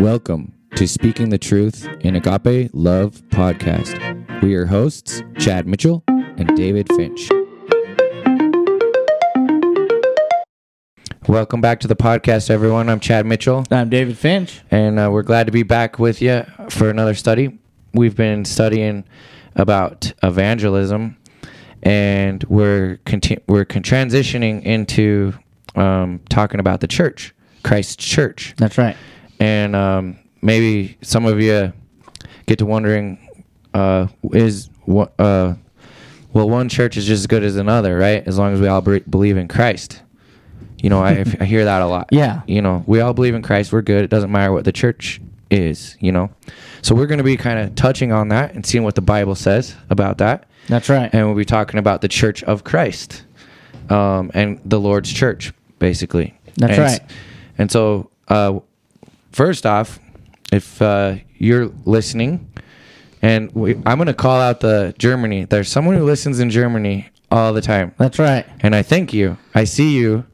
Welcome to Speaking the Truth in Agape Love podcast. We are hosts, Chad Mitchell and David Finch. Welcome back to the podcast, everyone. I'm Chad Mitchell, I'm David Finch. and uh, we're glad to be back with you for another study. We've been studying about evangelism, and we're conti- we're con- transitioning into um, talking about the church, Christ's church. That's right. And um, maybe some of you get to wondering uh, is what uh, well one church is just as good as another right as long as we all be- believe in christ you know I, I hear that a lot Yeah. you know we all believe in christ we're good it doesn't matter what the church is you know so we're going to be kind of touching on that and seeing what the bible says about that That's right. and we'll be talking about the church of christ um, and the lord's church basically That's And right. and so uh, first off if uh, you're listening and we, i'm going to call out the germany there's someone who listens in germany all the time That's right. and i thank you i see you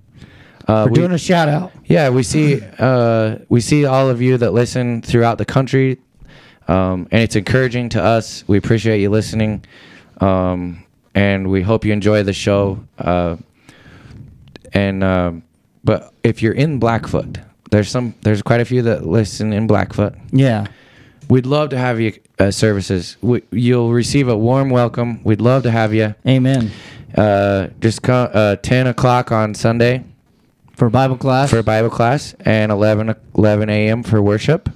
uh, We're we- doing a shout out. yeah, we see uh, we see all of you that listen throughout the country, um, and it's encouraging to us. We appreciate you listening, um, and we hope you enjoy the show. Uh, and um, but if you're in Blackfoot, there's some there's quite a few that listen in Blackfoot. Yeah. We'd love to have you uh, services. We, you'll receive a warm welcome. We'd love to have you. Amen. Uh, just come uh, ten o'clock on Sunday For Bible class. for Bible class and 11, 11 a.m. for worship.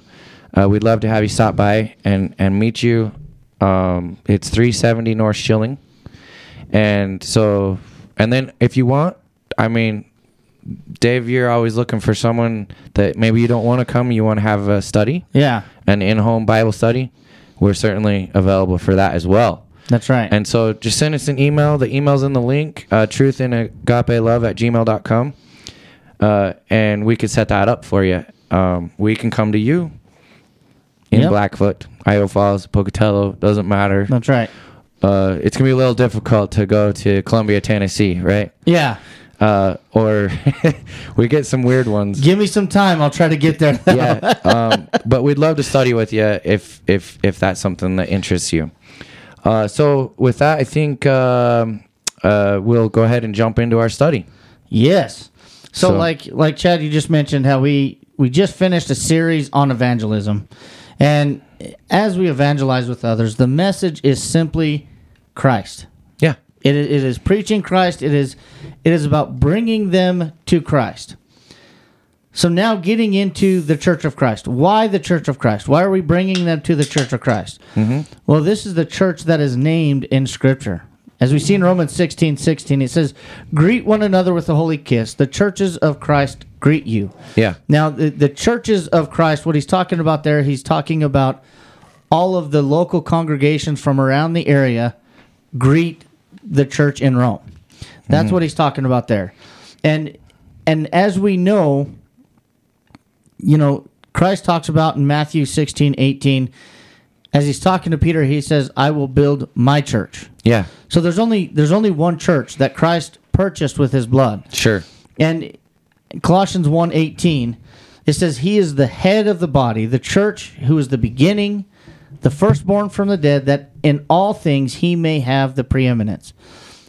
Uh, we'd love to have you stop by and, and meet you. Um, it's 370 North Shilling. And so, and then if you want, I mean, Dave, you're always looking for someone that maybe you don't want to come, you want to have a study, yeah. an in home Bible study. We're certainly available for that as well. That's right. And so just send us an email. The email's in the link, uh, truth in agape love at gmail.com. Uh, and we could set that up for you. Um, we can come to you in Yep. Blackfoot, Idaho Falls, Pocatello, doesn't matter. That's right. Uh, it's going to be a little difficult to go to Columbia, Tennessee, right? Yeah. Uh, or we get some weird ones. Give me some time. I'll try to get there. yeah, um, but we'd love to study with you if if if that's something that interests you. Uh, so with that, I think um, uh, we'll go ahead and jump into our study. yes. So, So- like like Chad, you just mentioned how we we just finished a series on evangelism, and as we evangelize with others, the message is simply Christ. Yeah, It is, it is preaching Christ. It is it is about bringing them to Christ. So now getting into the Church of Christ. Why the Church of Christ? Why are we bringing them to the Church of Christ? Mm-hmm. Well, this is the church that is named in Scripture. As we see in Romans 16, 16, it says, Greet one another with a holy kiss. The churches of Christ greet you. yeah, Now, the, the churches of Christ, what he's talking about there, he's talking about all of the local congregations from around the area greet the church in Rome. That's mm-hmm. what he's talking about there. And and as we know, you know, Christ talks about in Matthew 16, 18, as he's talking to Peter, he says, I will build my church. yeah, So there's only there's only one church that Christ purchased with his blood. sure. And Colossians 1:18 it says he is the head of the body, the church who is the beginning, the firstborn from the dead that in all things he may have the preeminence.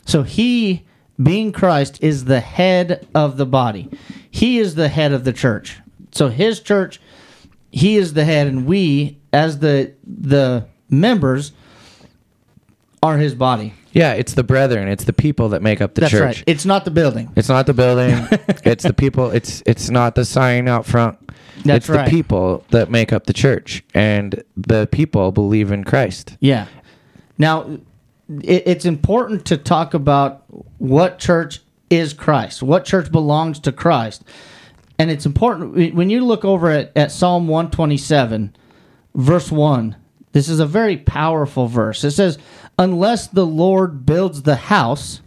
So he being Christ is the head of the body. He is the head of the church. So his church he is the head and we as the the members are his body. Yeah, it's the brethren, it's the people that make up the That's church. right. It's not the building. It's not the building. it's the people. It's it's not the sign out front. That's it's right. the people that make up the church, and the people believe in Christ. Yeah. Now, it, it's important to talk about what church is Christ, what church belongs to Christ. And it's important when you look over at, at Psalm 127, verse 1, this is a very powerful verse. It says, Unless the Lord builds the house,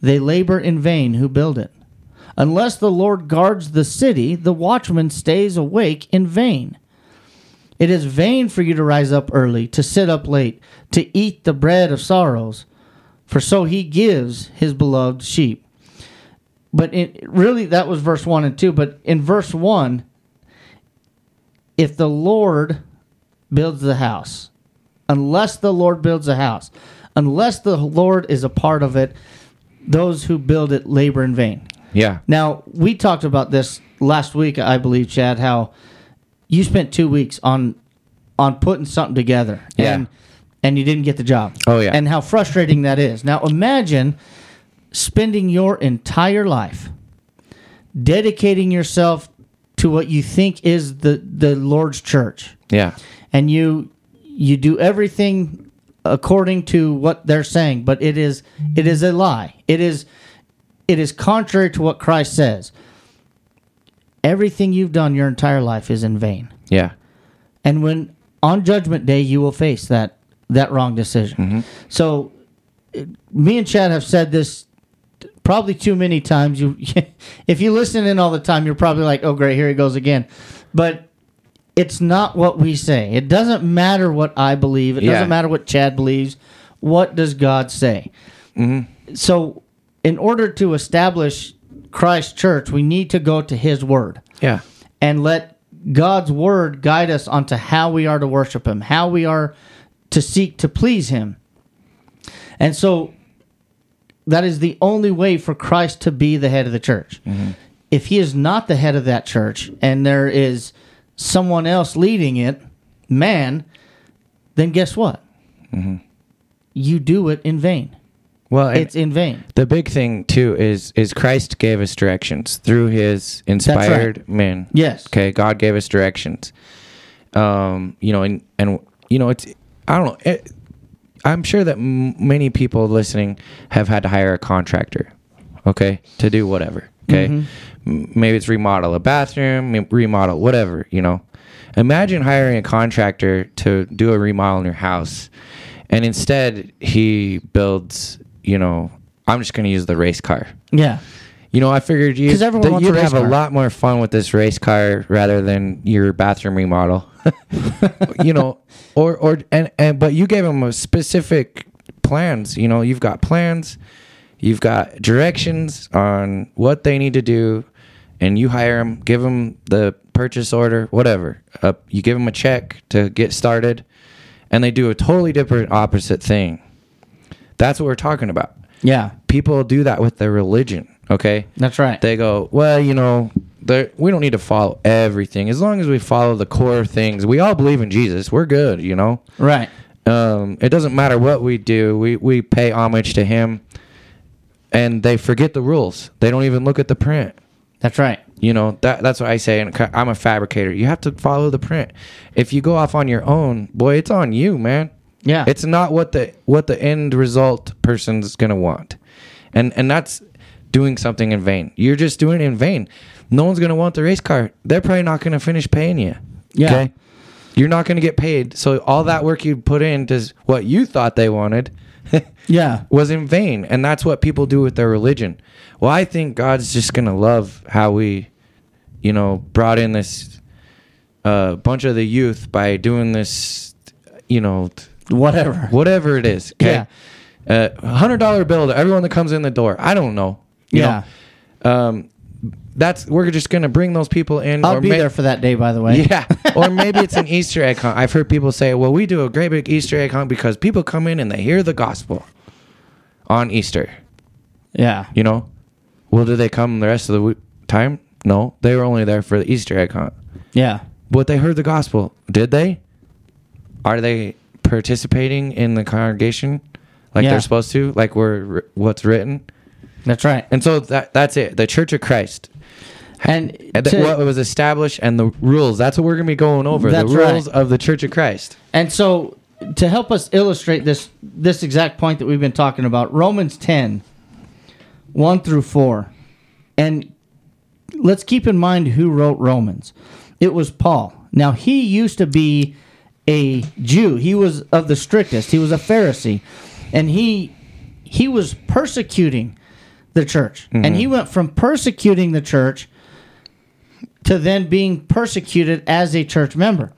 they labor in vain who build it. Unless the Lord guards the city, the watchman stays awake in vain. It is vain for you to rise up early, to sit up late, to eat the bread of sorrows, for so he gives his beloved sheep. But it, really, that was verse 1 and 2. But in verse 1, if the Lord builds the house, unless the Lord builds a house, unless the Lord is a part of it, those who build it labor in vain. Yeah. Now, we talked about this last week, I believe, Chad, how you spent two weeks on on putting something together. Yeah. And and you didn't get the job. Oh, yeah. And how frustrating that is. Now imagine spending your entire life dedicating yourself to what you think is the, the Lord's church. Yeah. And you you do everything according to what they're saying, but it is it is a lie. It is it is contrary to what Christ says. Everything you've done your entire life is in vain. Yeah. And when on judgment day you will face that that wrong decision. Mm-hmm. So me and Chad have said this probably too many times. You if you listen in all the time you're probably like, "Oh great, here he goes again." But it's not what we say. It doesn't matter what I believe. It Yeah. doesn't matter what Chad believes. What does God say? Mm-hmm. So, in order to establish Christ's church, we need to go to His Word Yeah. and let God's word guide us onto how we are to worship Him, how we are to seek to please Him. And so that is the only way for Christ to be the head of the church. Mm-hmm. If He is not the head of that church and there is someone else leading it, man, then guess what? Mm-hmm. You do it in vain. Well, It's in vain. the big thing too is is Christ gave us directions through His inspired men. Yes. Okay. God gave us directions. Um. You know, and and you know, it's I don't know. It, I'm sure that m- many people listening have had to hire a contractor. Okay, to do whatever. Okay, M- maybe it's remodel a bathroom, m- remodel whatever. You know, imagine hiring a contractor to do a remodel in your house, and instead he builds. You know, I'm just going to use the race car. Yeah. You know, I figured you that wants you'd race have car. a lot more fun with this race car rather than your bathroom remodel. you know, or or and and but you gave them a specific plans. You know, you've got plans, you've got directions on what they need to do, and you hire them, give them the purchase order, whatever. Uh, you give them a check to get started, and they do a totally different opposite thing. That's what we're talking about Yeah. people do that with their religion. Okay, That's right. they go, well, you know, we don't need to follow everything as long as we follow the core things. We all believe in Jesus. We're good, you know. right. Um, it doesn't matter what we do. We we pay homage to Him, and they forget the rules. They don't even look at the print. That's right. You know that that's what I say. And I'm a fabricator. You have to follow the print. If you go off on your own, boy, it's on you, man. Yeah. It's not what the what the end result person's gonna want, and and that's doing something in vain. You're just doing it in vain. No one's gonna want the race car. They're probably not gonna finish paying you. Yeah. You're not gonna get paid. So all that work you put into what you thought they wanted Yeah. was in vain, and that's what people do with their religion. Well, I think God's just gonna love how we, you know, brought in this uh, bunch of the youth by doing this, you know, t- Whatever. whatever it is. Okay, uh, hundred dollar bill to everyone that comes in the door. I don't know. You Yeah. know, um, that's we're just gonna bring those people in. I'll be may- there for that day, by the way. yeah, or maybe it's an Easter egg hunt. I've heard people say, "Well, we do a great big Easter egg hunt because people come in and they hear the gospel on Easter." Yeah. You know, well, did they come the rest of the w- time? No, they were only there for the Easter egg hunt. Yeah. But they heard the gospel. Did they? Are they participating in the congregation like Yeah. they're supposed to? Like we're what's written? That's right. And so that that's it. The Church of Christ. And to- what was established and the rules. That's what we're going to be going over. That's the rules right. of the Church of Christ. And so to help us illustrate this this exact point that we've been talking about, Romans 10 1 through 4. And let's keep in mind who wrote Romans. It was Paul. Now he used to be a Jew. He was of the strictest. He was a Pharisee. And he he was persecuting the church. And he went from persecuting the church to then being persecuted as a church member.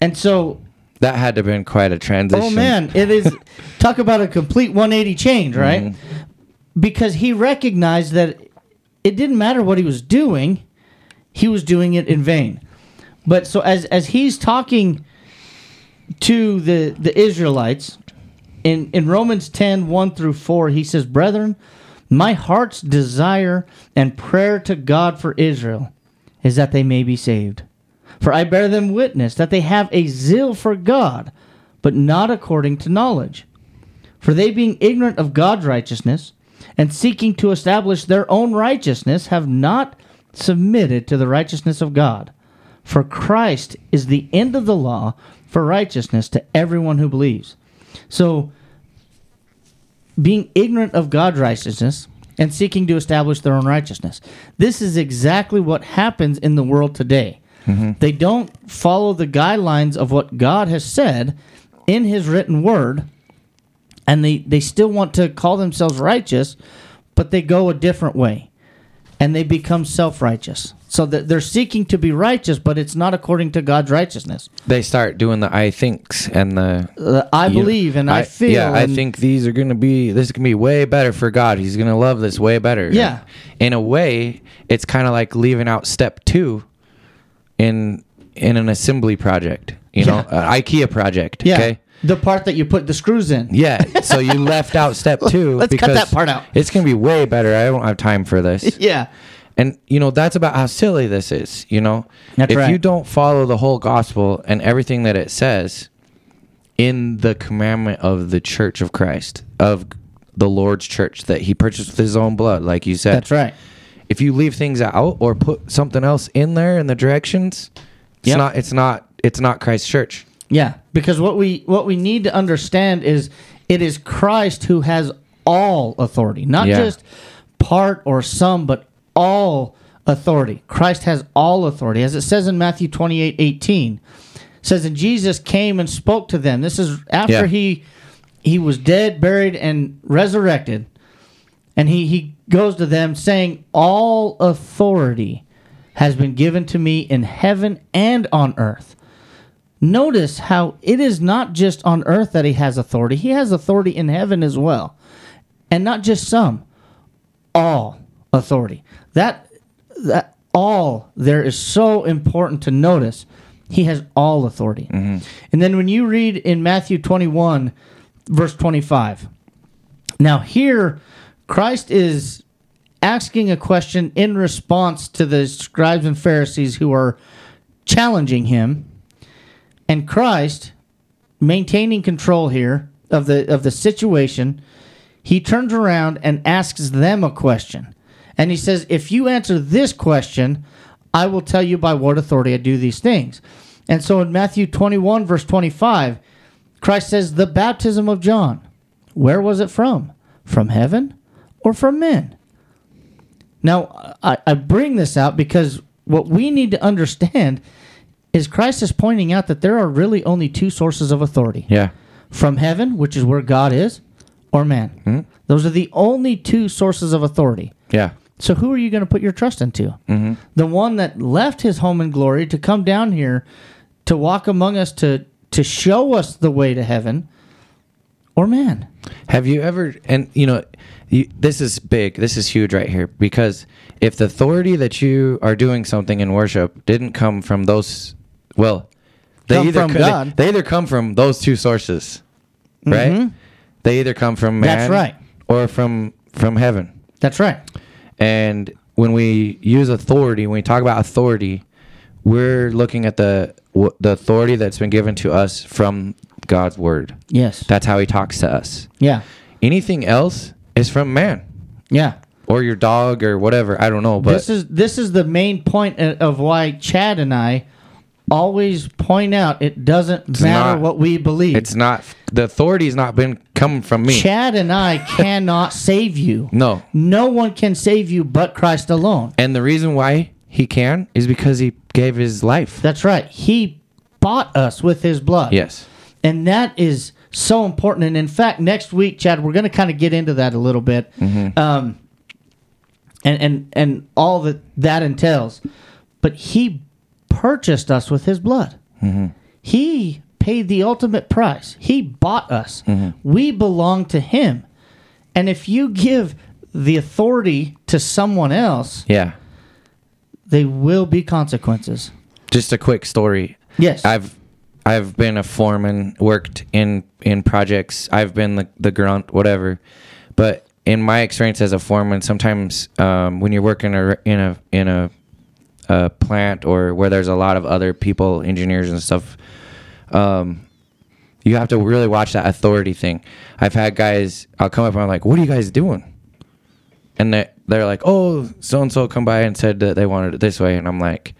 And so That had to have been quite a transition. Oh man, it is talk about a complete 180 change, right? Mm-hmm. Because he recognized that it didn't matter what he was doing, he was doing it in vain. But so as as he's talking to the the Israelites in in Romans 10, 1 through 4, he says, Brethren, my heart's desire and prayer to God for Israel is that they may be saved. For I bear them witness that they have a zeal for God, but not according to knowledge. For they, being ignorant of God's righteousness, and seeking to establish their own righteousness, have not submitted to the righteousness of God. For Christ is the end of the law for righteousness to everyone who believes. So, being ignorant of God's righteousness and seeking to establish their own righteousness. This is exactly what happens in the world today. Mm-hmm. They don't follow the guidelines of what God has said in His written word, and they, they still want to call themselves righteous, but they go a different way and they become self righteous. So that they're seeking to be righteous, but it's not according to God's righteousness. They start doing the I thinks and the Uh, I you know, believe and I, feel. Yeah, I think these are gonna be this is gonna be way better for God. He's gonna love this way better. Yeah. In a way, it's kind of like leaving out step two in in an assembly project. You know, Yeah. an IKEA project. Yeah. Okay. The part that you put the screws in. Yeah. So you left out step two. Let's cut because that part out. It's gonna be way better. I don't have time for this. Yeah. And you know that's about how silly this is. You know, That's if right. you don't follow the whole gospel and everything that it says in the commandment of the Church of Christ, of the Lord's church that He purchased with His own blood, like you said, That's right. If you leave things out or put something else in there in the directions, it's Yep. not. It's not. It's not Christ's church. Yeah, because what we what we need to understand is it is Christ who has all authority, not Yeah. just part or some, but all authority. Christ has all authority. As it says in Matthew 28, 18, it says, And Jesus came and spoke to them. This is after Yeah. he he was dead, buried, and resurrected. And he, he goes to them saying, All authority has been given to me in heaven and on earth. Notice how it is not just on earth that he has authority, he has authority in heaven as well. And not just some, all authority. That that all there is so important to notice. He has all authority. Mm-hmm. And then when you read in Matthew 21 verse 25. Now here Christ is asking a question in response to the scribes and Pharisees who are challenging him and Christ maintaining control here of the of the situation he turns around and asks them a question. And he says if you answer this question I will tell you by what authority I do these things. And so in Matthew 21 verse 25 Christ says the baptism of John where was it from? From heaven or from men? Now, I, I bring this out because what we need to understand is Christ is pointing out that there are really only two sources of authority Yeah. from heaven, which is where God is, or man. Those are the only two sources of authority. Yeah. So, who are you going to put your trust into? Mm-hmm. The one that left his home in glory to come down here to walk among us to, to show us the way to heaven, or man? Have you ever, and you know, you, this is big, this is huge right here, because if the authority that you are doing something in worship didn't come from those, well, they Come either from co- God. They, they either come from those two sources, right? Mm-hmm. They either come from man. That's right. or from from heaven. That's right. And when we use authority, when we talk about authority, we're looking at the wh- the authority that's been given to us from God's word. Yes. That's how He talks to us. Yeah. Anything else is from man Yeah. or your dog or whatever. I don't know, but this is this is the main point o- of why Chad and I always point out it doesn't matter not- what we believe. it's not the authority's not been coming from me. Chad and I cannot save you. no. No one can save you but Christ alone. And the reason why he can is because he gave his life. That's right. He bought us with his blood. Yes. And that is so important. And in fact, next week, Chad, we're going to kind of get into that a little bit. Um, and, and, and all that that entails. But he purchased us with his blood. He paid the ultimate price. He bought us. We belong to him. And if you give the authority to someone else, Yeah. they will be consequences. just a quick story. Yes. I've I've been a foreman, worked in in projects. I've been the the grunt, whatever. But in my experience as a foreman, sometimes um, when you're working in a in a, a plant or where there's a lot of other people, engineers and stuff, um, you have to really watch that authority thing. I've had guys. I'll come up and I'm like, "What are you guys doing?" And they they're like, "Oh, so and so come by and said that they wanted it this way," and I'm like,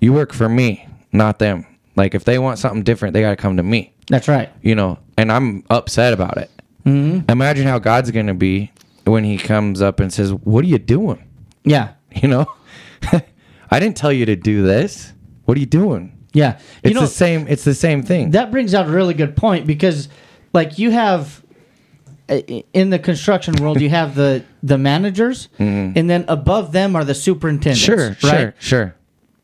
"You work for me, not them." Like if they want something different, they got to come to me That's right. you know, and I'm upset about it. Mm-hmm. Imagine how God's going to be when He comes up and says, "What are you doing?" Yeah. You know, I didn't tell you to do this. What are you doing? Yeah. It's know, the same. It's the same thing. that brings out a really good point because like you have uh, in the construction world you have the the managers and then above them are the superintendents Mm-hmm. sure, right sure, sure.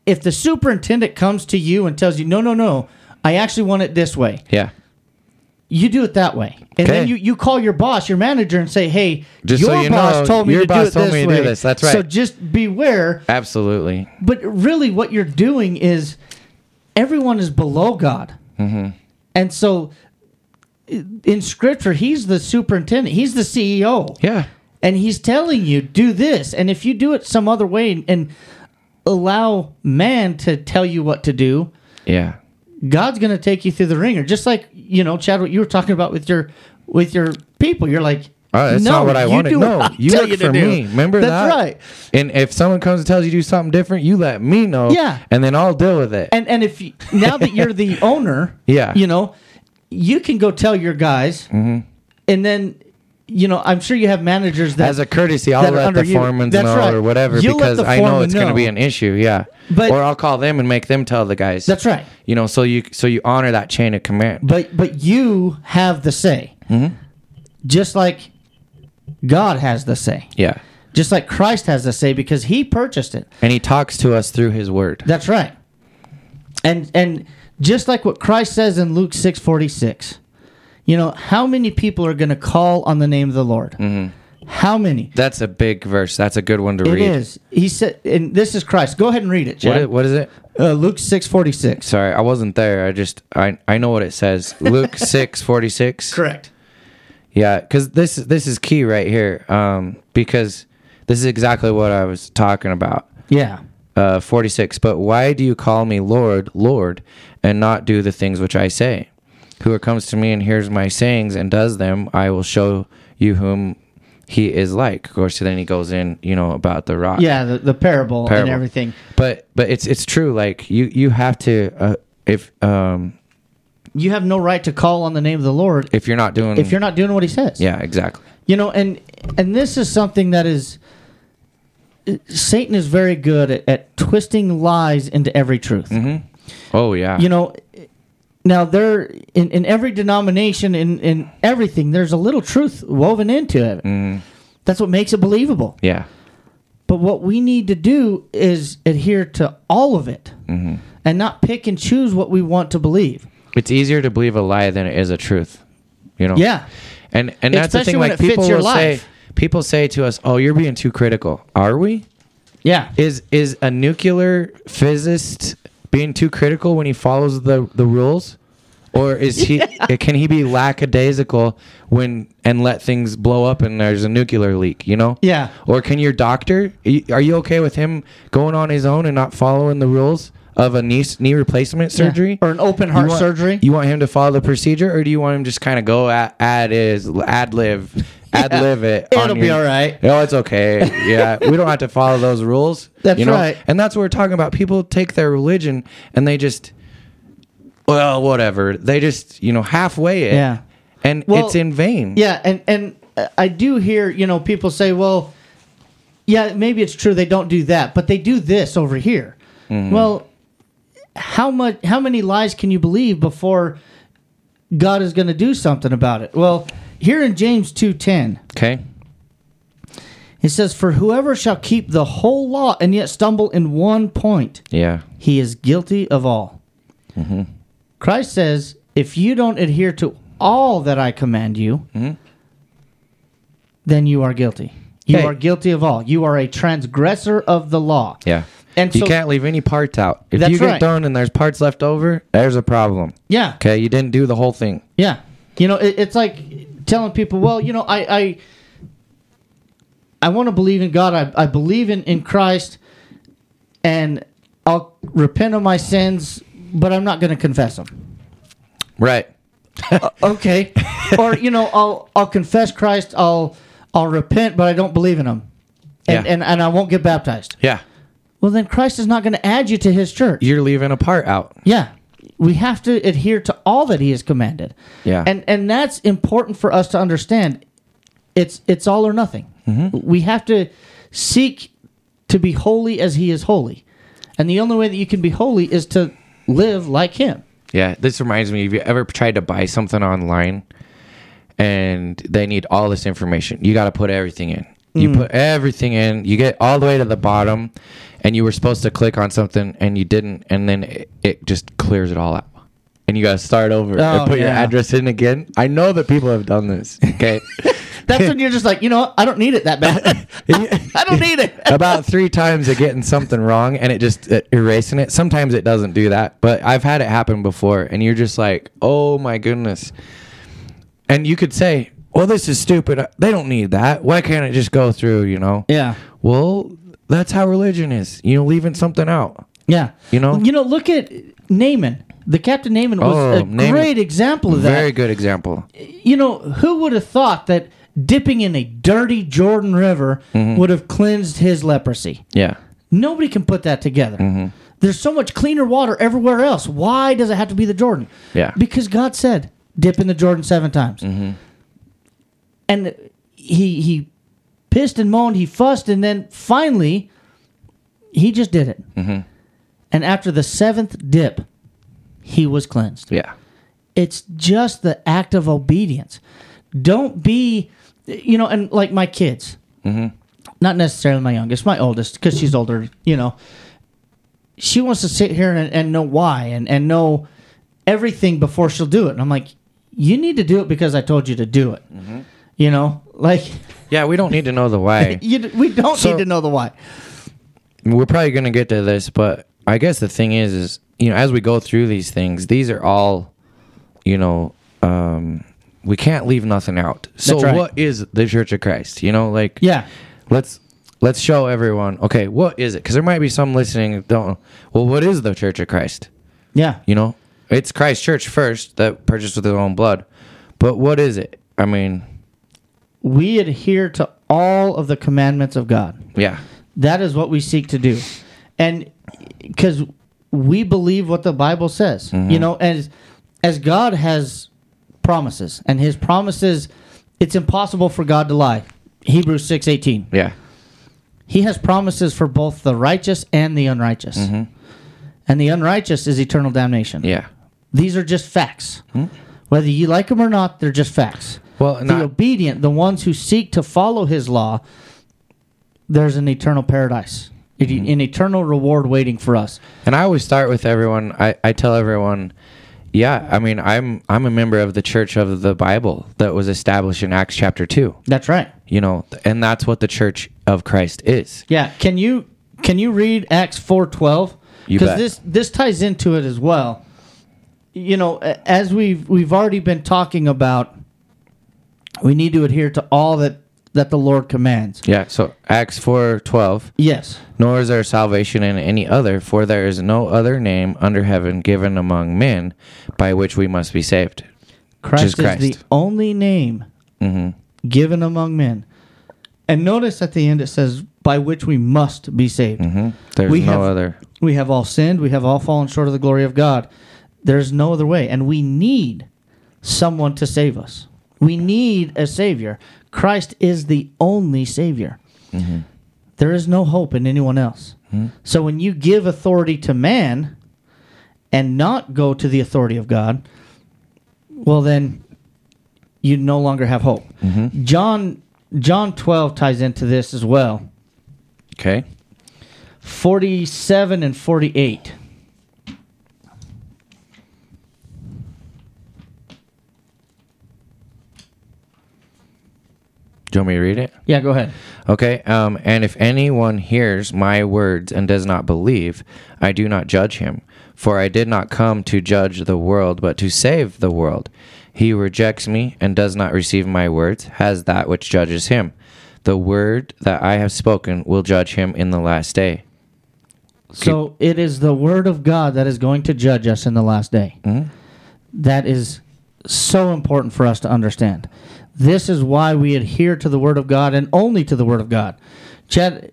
if the superintendent comes to you and tells you no no no i actually want it this way Yeah, you do it that way and then you, you call your boss your manager and say hey Just your so you boss know, told me your to do it told this me to way do this. That's right. so just beware absolutely. but really, what you're doing is everyone is below God. Mm-hmm. And so in scripture, he's the superintendent, he's the CEO. Yeah, And he's telling you, do this. And if you do it some other way and allow man to tell you what to do, yeah, God's going to take you through the wringer. Just like, you know, Chad, what you were talking about with your with your people. You're like, Oh, that's no, not what I you wanted. do No, I you tell work you to for do. me. Remember That's that? right. And if someone comes and tells you to do something different, you let me know. Yeah. And then I'll deal with it. And and if you, now that you're the owner, Yeah. you know, you can go tell your guys, mm-hmm. and then you know, I'm sure you have managers that As a courtesy, I'll let the you. foremen know right. or whatever You'll because I know it's going to be an issue. Yeah. But- or I'll call them and make them tell the guys. That's right. You know, so you so you honor that chain of command. But but you have the say, Mm-hmm. just like God has the say, Yeah. just like Christ has the say because He purchased it. And he talks to us through his word. That's right. And and just like what Christ says in Luke six forty six, you know how many people are going to call on the name of the Lord? How many? That's a big verse. That's a good one to It read. is. He said, and this is Christ. Go ahead and read it, What, Chad. what is it? uh, Luke six forty six. Sorry, I wasn't there. I just I I know what it says. Luke 6:46. Correct. Yeah, cuz this this is key right here. Um because this is exactly what I was talking about. Yeah. uh, 46 but why do you call me lord lord and not do the things which i say whoever comes to me and hears my sayings and does them i will show you whom he is like of course then he goes in you know about the rock Yeah. The, the parable, and everything. but but it's it's true like you you have to uh, if um You have no right to call on the name of the Lord if you're not doing if you're not doing what He says. yeah exactly You know, and and this is something that is Satan is very good at, at twisting lies into every truth. Mm-hmm. oh yeah You know, now there in, in every denomination in, in everything, there's a little truth woven into it. Mm-hmm. That's what makes it believable. yeah But what we need to do is adhere to all of it Mm-hmm. and not pick and choose what we want to believe. it's easier to believe a lie than it is a truth you know Yeah. And and that's the thing. Like people will say, people say to us, "Oh, you're being too critical." Are we? Yeah. Is is a nuclear physicist being too critical when he follows the the rules, or is he? Eh, can he be lackadaisical when and let things blow up and there's a nuclear leak? You know? Yeah. Or can your doctor? Are you okay with him going on his own and not following the rules? Of a knee knee replacement surgery Or an open You heart want- surgery. You want him to follow the procedure, or do you want him just kind of go at ad is ad lib, ad lib it? It'll be your- all right. No, it's okay. Yeah, we don't have to follow those rules. That's you know? right. And that's what we're talking about. People take their religion and they just, well, whatever. They just, you know, halfway it. Yeah. And Well, it's in vain. Yeah, and and I do hear you know people say, well, yeah, maybe it's true they don't do that, but they do this over here. Mm-hmm. Well, how much? How many lies can you believe before God is going to do something about it? Well, here in James two ten, Okay. it says, "For whoever shall keep the whole law and yet stumble in one point, Yeah. he is guilty of all." Mm-hmm. Christ says, if you don't adhere to all that I command you, Mm-hmm. then you are guilty. You Hey. are guilty of all. You are a transgressor of the law. Yeah. And you so- can't leave any parts out. If you get right. done and there's parts left over, there's a problem. Yeah. Okay, you didn't do the whole thing. Yeah. You know, it, it's like telling people, well, you know, I I, I want to believe in God. I, I believe in, in Christ and I'll repent of my sins, but I'm not going to confess them. Right. Uh, okay. or, you know, I'll I'll confess Christ, I'll I'll repent, but I don't believe in him. And Yeah. and, and I won't get baptized. Yeah. Well, then Christ is not going to add you to his church. You're leaving a part out. Yeah. We have to adhere to all that he has commanded. Yeah. And and that's important for us to understand. It's it's all or nothing. Mm-hmm. We have to seek to be holy as he is holy. And the only way that you can be holy is to live like him. Yeah, this reminds me. Have you ever tried to buy something online and they need all this information? You got to put everything in. You mm. put everything in. You get all the way to the bottom, and you were supposed to click on something and you didn't, and then it, it just clears it all out. And you got to start over Oh, and put your address in again. I know that people have done this. Okay. That's when you're just like, you know what? I don't need it that bad. I don't need it. about three times of getting something wrong and it just uh, erasing it. Sometimes it doesn't do that, but I've had it happen before, and you're just like, oh my goodness. And you could say, well, this is stupid. They don't need that. Why can't it just go through? You know? Yeah. Well, that's how religion is. You know, leaving something out. Yeah. You know? You know, look at Naaman. The Captain Naaman was Oh, a Naaman. great example of that. Very good example. you know, who would have thought that dipping in a dirty Jordan River Mm-hmm. would have cleansed his leprosy? Yeah. Nobody can put that together. Mm-hmm. There's so much cleaner water everywhere else. Why does it have to be the Jordan? Yeah. Because God said, dip in the Jordan seven times. Mm-hmm. And he he pissed and moaned, he fussed, and then finally he just did it. Mm-hmm. And after the seventh dip, he was cleansed Yeah. it's just the act of obedience. Don't be, you know, and like my kids, not necessarily my youngest, my oldest, because she's older, you know, she wants to sit here and, and know why and, and know everything before she'll do it. And I'm like, you need to do it because I told you to do it. You know, like Yeah, we don't need to know the why. you, we don't So- need to know the why. we're probably going to get to this, but I guess the thing is, is you know, as we go through these things, these are all, you know, um, we can't leave nothing out. So right. what is the Church of Christ? You know, like Yeah. let's let's show everyone. Okay, what is it? Because there might be some listening that don't. Well, what is the Church of Christ? Yeah. You know, it's Christ Church first that purchased with their own blood, but what is it? I mean, We adhere to all of the commandments of God. yeah, That is what we seek to do. And because we believe what the Bible says, mm-hmm. you know, as as God has promises, and his promises, it's impossible for God to lie. Hebrews six eighteen. yeah, He has promises for both the righteous and the unrighteous. Mm-hmm. And the unrighteous is eternal damnation. yeah. These are just facts. Hmm? Whether you like them or not, they're just facts. Well, the obedient, the ones who seek to follow his law, there's an eternal paradise, an- mm-hmm. an eternal reward waiting for us. And I always start with everyone. I, I tell everyone, yeah. I mean, I'm I'm a member of the Church of the Bible that was established in Acts chapter two. That's right. You know, and that's what the Church of Christ is. Yeah. Can you can you read Acts four twelve? Because this this ties into it as well. You know, as we've we've already been talking about, we need to adhere to all that that the Lord commands. Yeah. So Acts four twelve. Yes. Nor is there salvation in any other, for there is no other name under heaven given among men by which we must be saved. Christ is, Christ. the only name Mm-hmm. given among men. And notice at the end it says, by which we must be saved. Mm-hmm. There's We no have- other. We have all sinned. We have all fallen short of the glory of God. There's no other way. And we need someone to save us. We need a Savior. Christ is the only Savior. Mm-hmm. There is no hope in anyone else. Mm-hmm. So when you give authority to man and not go to the authority of God, well, then you no longer have hope. Mm-hmm. John John 12 ties into this as well. Okay. 47 and 48. Do you want me to read it? Yeah, go ahead. Okay. Um, and if anyone hears my words and does not believe, I do not judge him. For I did not come to judge the world, but to save the world. He who rejects me and does not receive my words has that which judges him. The word that I have spoken will judge him in the last day. So it is the word of God that is going to judge us in the last day. That is so important for us to understand. This is why we adhere to the word of God and only to the word of God. Chad,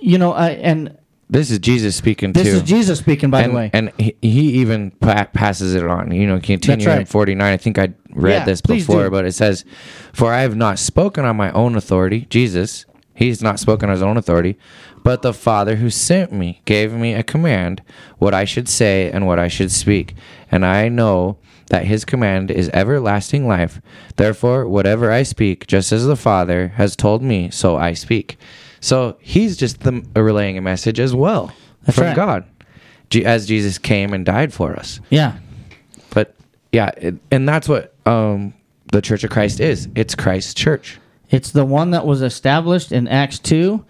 you know, I and This is Jesus speaking this too. is Jesus speaking, by and, the way. and he, he even pa- passes it on. You know, continue in 49. I think I read Yeah, this before, but it says, For I have not spoken on my own authority, Jesus, he's not spoken on his own authority, but the Father who sent me gave me a command what I should say and what I should speak. And I know that his command is everlasting life. Therefore, whatever I speak, just as the Father has told me, so I speak. So he's just the, relaying a message as well That's from right. God, as Jesus came and died for us. yeah. But yeah, it, and that's what um, the Church of Christ is. It's Christ's church. It's the one that was established in Acts 2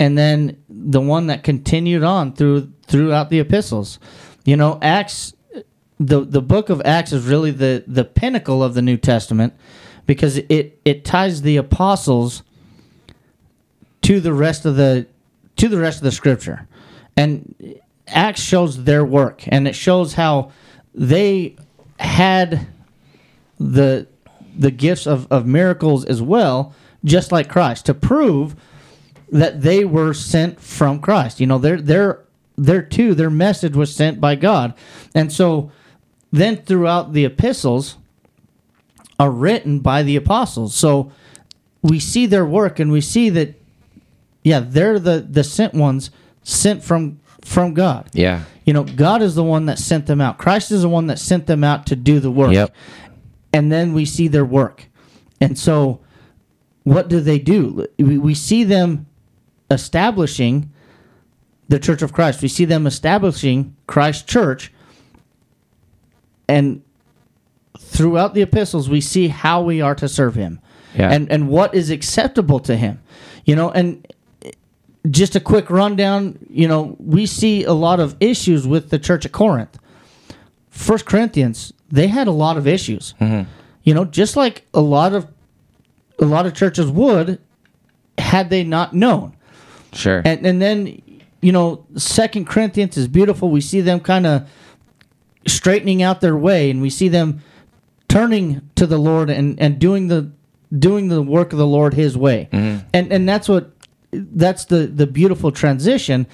and then the one that continued on through throughout the epistles. You know, Acts the the book of Acts is really the the pinnacle of the New Testament because it it ties the apostles to the rest of the to the rest of the scripture. And Acts shows their work and it shows how they had the the gifts of, of miracles as well, just like Christ, to prove that they were sent from Christ. You know, their their their too, their message was sent by God. And so then throughout the epistles are written by the apostles. So we see their work and we see that yeah, they're the, the sent ones sent from from God. Yeah. You know, God is the one that sent them out. Christ is the one that sent them out to do the work. Yep. And then we see their work. And so, what do they do? We, we see them establishing the Church of Christ. We see them establishing Christ's church. And throughout the epistles, we see how we are to serve Him Yeah. and, and what is acceptable to Him. You know, and just a quick rundown, you know, we see a lot of issues with the church of Corinth. First Corinthians, they had a lot of issues. Mm-hmm. You know, just like a lot of a lot of churches would had they not known. Sure. And and then you know, Second Corinthians is beautiful. We see them kind of straightening out their way, and we see them turning to the Lord and and doing the doing the work of the Lord His way. Mm-hmm. And and that's what that's the the beautiful transition.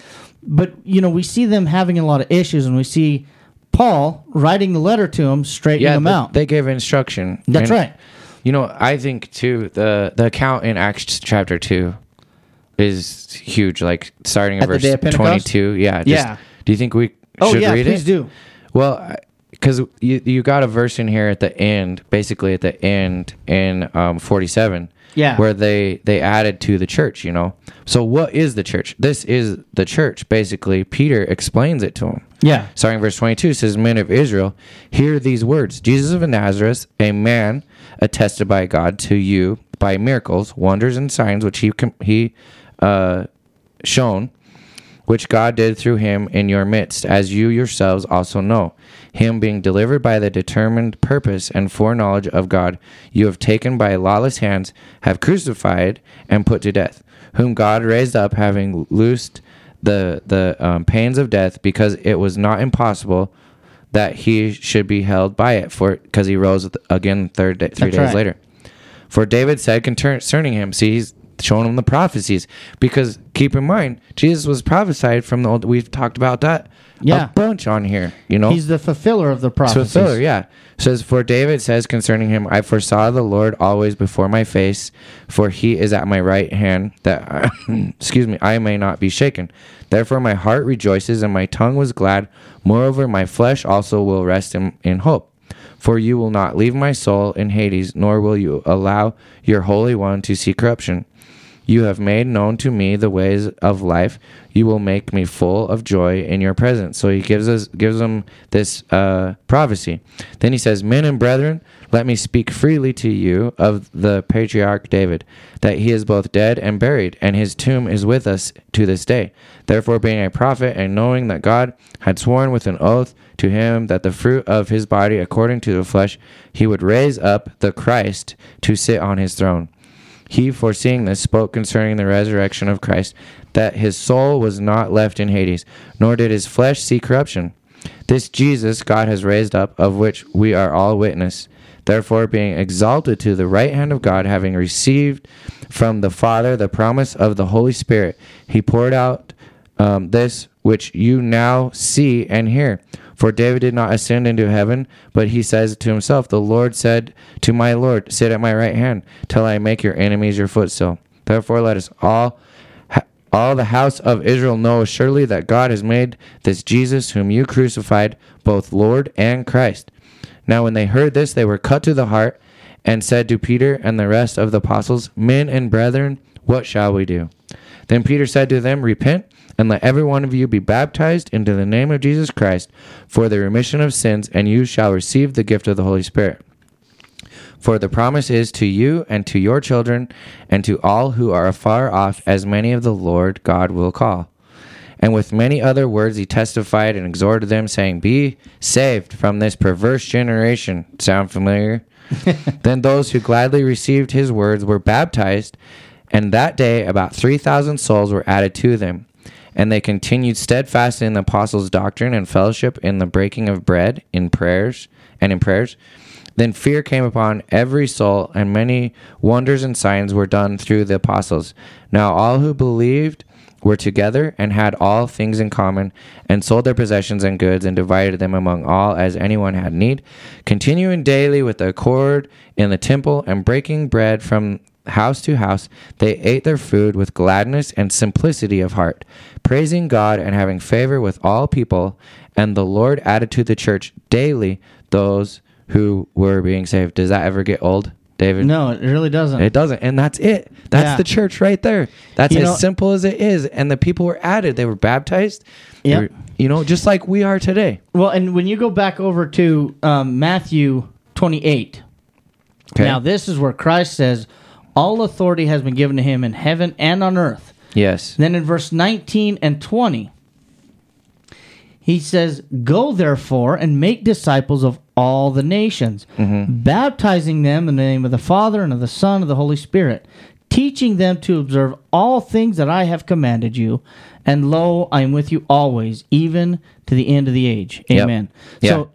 But you know, we see them having a lot of issues, and we see Paul writing the letter to them, straightening yeah, them th- out. they gave instruction. That's And, right. You know, I think too the the account in Acts chapter two is huge. Like starting at, At the verse day of Pentecost? twenty two. Yeah. just- Yeah. Do you think we Oh should yeah, read please it? Please do. Well, because you you got a verse in here at the end, basically at the end in um, forty seven. Yeah. Where they they added to the church, you know. So what is the church? This is the church. Basically, Peter explains it to him. Yeah. Starting verse 22 says, Men of Israel, hear these words Jesus of Nazareth, a man attested by God to you by miracles, wonders, and signs which he, com- he uh, shown, which God did through him in your midst, as you yourselves also know. Him being delivered by the determined purpose and foreknowledge of God, you have taken by lawless hands, have crucified and put to death, whom God raised up, having loosed the the um, pains of death, because it was not impossible that he should be held by it, for because he rose again third day, three That's days right. later. For David said concerning him, see, he's showing them the prophecies. Because keep in mind, Jesus was prophesied from the old. We've talked about that Yeah. a bunch on here. You know, He's the fulfiller of the prophecies. fulfiller. Yeah, says for David says concerning him, I foresaw the Lord always before my face, for He is at my right hand, that excuse me, I may not be shaken. Therefore, my heart rejoices and my tongue was glad. Moreover, my flesh also will rest in, in hope. For you will not leave my soul in Hades, nor will you allow your Holy One to see corruption. You have made known to me the ways of life. You will make me full of joy in your presence. So he gives us gives them this uh, prophecy. Then he says, Men and brethren, let me speak freely to you of the patriarch David, that he is both dead and buried, and his tomb is with us to this day. Therefore, being a prophet, and knowing that God had sworn with an oath to him that the fruit of his body according to the flesh he would raise up the Christ to sit on his throne. He, foreseeing this, spoke concerning the resurrection of Christ, that his soul was not left in Hades, nor did his flesh see corruption. This Jesus God has raised up, of which we are all witness. Therefore, being exalted to the right hand of God, having received from the Father the promise of the Holy Spirit, he poured out um, this which you now see and hear. For David did not ascend into heaven, but he says to himself, The Lord said to my Lord, Sit at my right hand, till I make your enemies your footstool. Therefore, let us all, all the house of Israel know surely that God has made this Jesus, whom you crucified, both Lord and Christ. Now, when they heard this, they were cut to the heart, and said to Peter and the rest of the apostles, Men and brethren, what shall we do? Then Peter said to them, Repent and let every one of you be baptized into the name of Jesus Christ for the remission of sins, and you shall receive the gift of the Holy Spirit. For the promise is to you and to your children and to all who are afar off, as many of the Lord God will call. And with many other words he testified and exhorted them, saying, Be saved from this perverse generation. Sound familiar? then those who gladly received his words were baptized, and that day about 3,000 souls were added to them. And they continued steadfast in the apostles' doctrine and fellowship in the breaking of bread, in prayers, and in prayers. Then fear came upon every soul, and many wonders and signs were done through the apostles. Now all who believed were together and had all things in common, and sold their possessions and goods, and divided them among all as anyone had need, continuing daily with the accord in the temple, and breaking bread from house to house, they ate their food with gladness and simplicity of heart, praising God and having favor with all people. And the Lord added to the church daily those who were being saved. Does that ever get old, David? No, it really doesn't. It doesn't. And that's it. That's Yeah. the church right there. That's You as know- simple as it is. And the people were added. They were baptized. Were- you know, just like we are today. Well, and when you go back over to um, Matthew 28, Okay. now this is where Christ says, All authority has been given to him in heaven and on earth. yes. Then in verse 19 and 20, he says, Go therefore and make disciples of all the nations, mm-hmm. baptizing them in the name of the Father and of the Son and of the Holy Spirit, teaching them to observe all things that I have commanded you. And lo, I am with you always, even to the end of the age. Yep. Amen. Yeah. So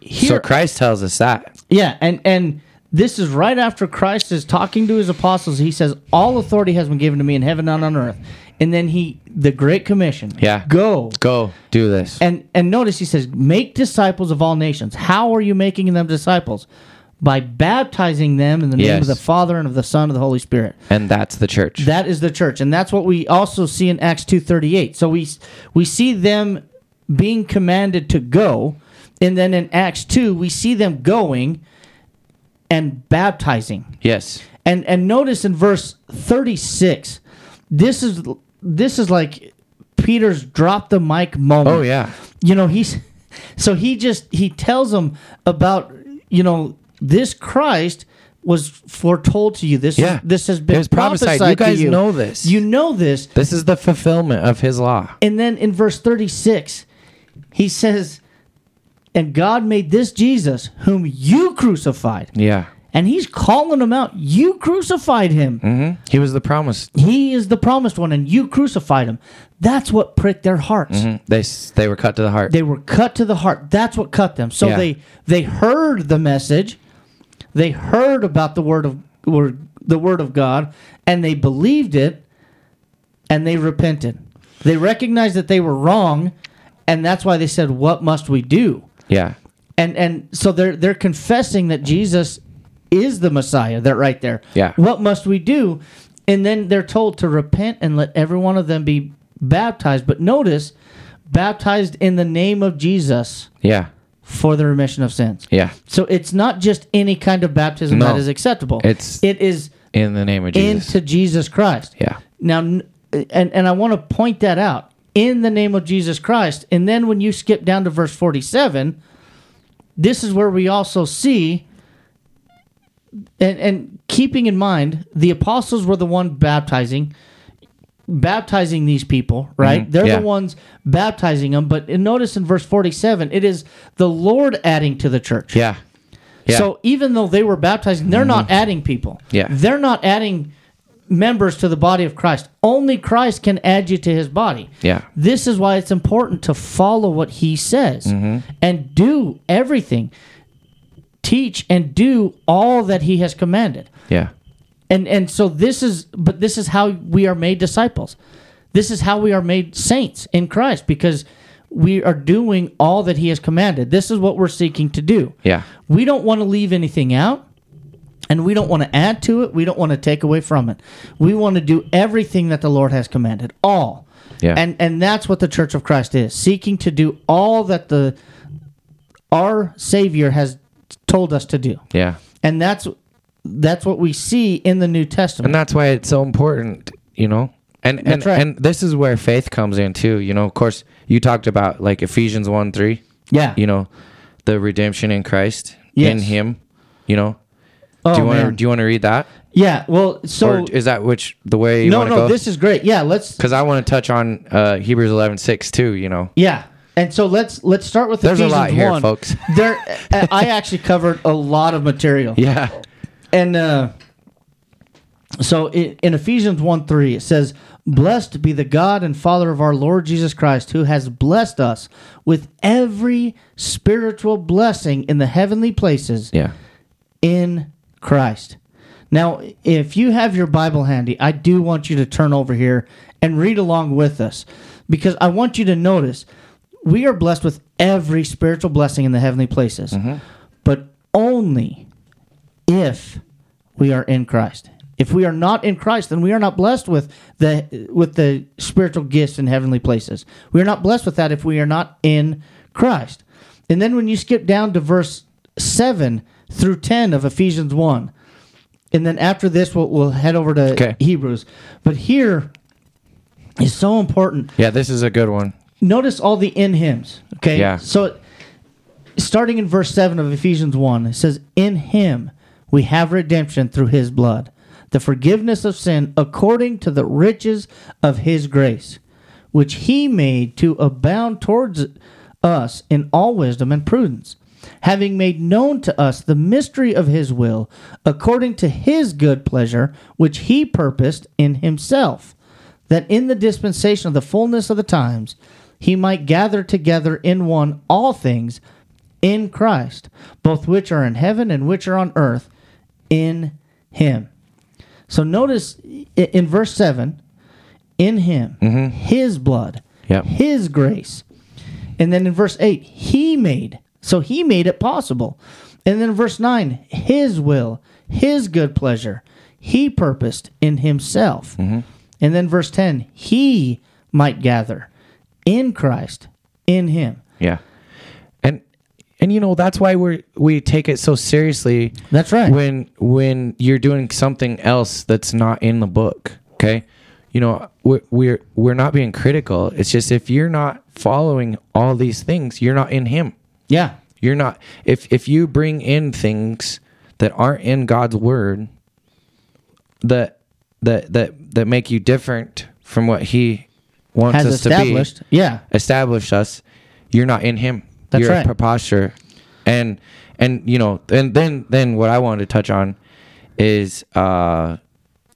here, so Christ tells us that. yeah, and and this is right after Christ is talking to his apostles. He says, "All authority has been given to me in heaven and on earth." And then he, the Great Commission, Yeah. go Go do this. and and notice he says, "Make disciples of all nations." How are you making them disciples? By baptizing them in the name Yes. of the Father and of the Son and of the Holy Spirit. And that's the church. That is the church, and that's what we also see in Acts two thirty eight. So we we see them being commanded to go, and then in Acts two we see them going and baptizing. yes. And and notice in verse thirty six, this is this is like Peter's drop the mic moment. Oh, yeah. You know he's so he just he tells them about you know this Christ was foretold to you. This Yeah. is, this has been prophesied. prophesied. You guys you. know this. You know this. This is the fulfillment of his law. And then in verse 36, he says, And God made this Jesus, whom you crucified. Yeah. And he's calling him out. You crucified him. hmm He was the promise. He is the promised one, and you crucified him. That's what pricked their hearts. Mhm. They they were cut to the heart. They were cut to the heart. That's what cut them. So Yeah. they they heard the message, they heard about the word of word, the word of God, and they believed it, and they repented. They recognized that they were wrong, and that's why they said, "What must we do?" Yeah. And and so they're they're confessing that Jesus is the Messiah. That right there. Yeah. What must we do? And then they're told to repent and let every one of them be baptized. But notice, baptized in the name of Jesus Yeah. for the remission of sins. Yeah. So it's not just any kind of baptism No. that is acceptable. It's- it is In the name of Jesus. into Jesus Christ. yeah. Now, and and I want to point that out in the name of Jesus Christ. And then when you skip down to verse forty-seven, this is where we also see. And, and keeping in mind, the apostles were the one baptizing, baptizing these people, right? Mhm, They're yeah. the ones baptizing them. But notice in verse forty-seven, it is the Lord adding to the church. Yeah. Yeah. So even though they were baptizing, they're not adding people. Yeah. They're not adding members to the body of Christ. Only Christ can add you to his body. Yeah. This is why it's important to follow what he says mm-hmm. and do everything. Teach and do all that he has commanded. yeah. And and so this is but this is how we are made disciples. This is how we are made saints in Christ because we are doing all that he has commanded. This is what we're seeking to do. Yeah. We don't want to leave anything out and we don't want to add to it. We don't want to take away from it. We want to do everything that the Lord has commanded. All. Yeah. And and that's what the Church of Christ is, seeking to do all that the our Savior has told us to do. Yeah. And that's that's what we see in the New Testament. And that's why it's so important, you know. And and That's right. and this is where faith comes in too. You know, of course, you talked about like Ephesians one three. yeah. You know, the redemption in Christ Yes. in Him. You know, oh, do you want to do you want to read that, yeah. Well, so or is that which the way you no, want to no. go? This is great. Yeah. Let's. Because I want to touch on uh, Hebrews eleven six too. You know, Yeah. And so let's let's start with There's a Ephesians lot here, 1. folks. There, I actually covered a lot of material. yeah, And uh, so in, in Ephesians 1 3, it says, Blessed be the God and Father of our Lord Jesus Christ, who has blessed us with every spiritual blessing in the heavenly places yeah, in Christ. Now, if you have your Bible handy, I do want you to turn over here and read along with us because I want you to notice we are blessed with every spiritual blessing in the heavenly places, mm-hmm. but only if we are in Christ. If we are not in Christ, then we are not blessed with the with the spiritual gifts in heavenly places. We are not blessed with that if we are not in Christ. And then when you skip down to verse 7 through 10 of Ephesians 1, and then after this we'll, we'll head over to Okay. Hebrews. But here is so important yeah. This is a good one. notice all the in hymns. Okay. Yeah. So starting in verse 7 of Ephesians 1, it says, In him we have redemption through his blood, the forgiveness of sin according to the riches of his grace, which he made to abound towards us in all wisdom and prudence, having made known to us the mystery of his will, according to his good pleasure, which he purposed in himself that in the dispensation of the fullness of the times he might gather together in one all things in Christ, both which are in heaven and which are on earth in him. So notice in verse 7 in him, mm-hmm. his blood, Yep. his grace. And then in verse 8, he made. So he made it possible. And then verse 9, his will, his good pleasure, he purposed in himself. Mm-hmm. And then verse 10, he might gather in Christ, in him. Yeah, and and you know that's why we we take it so seriously. That's right. When when you're doing something else that's not in the book, okay, you know we're we're we're not being critical. It's just if you're not following all these things, you're not in Him. Yeah. You're not. If if you bring in things that aren't in God's word, that that that that make you different from what He wants Has us to be. Yeah. establish us, you're not in him. That's you're right. a preposter. And and you know, and then then what I wanted to touch on is uh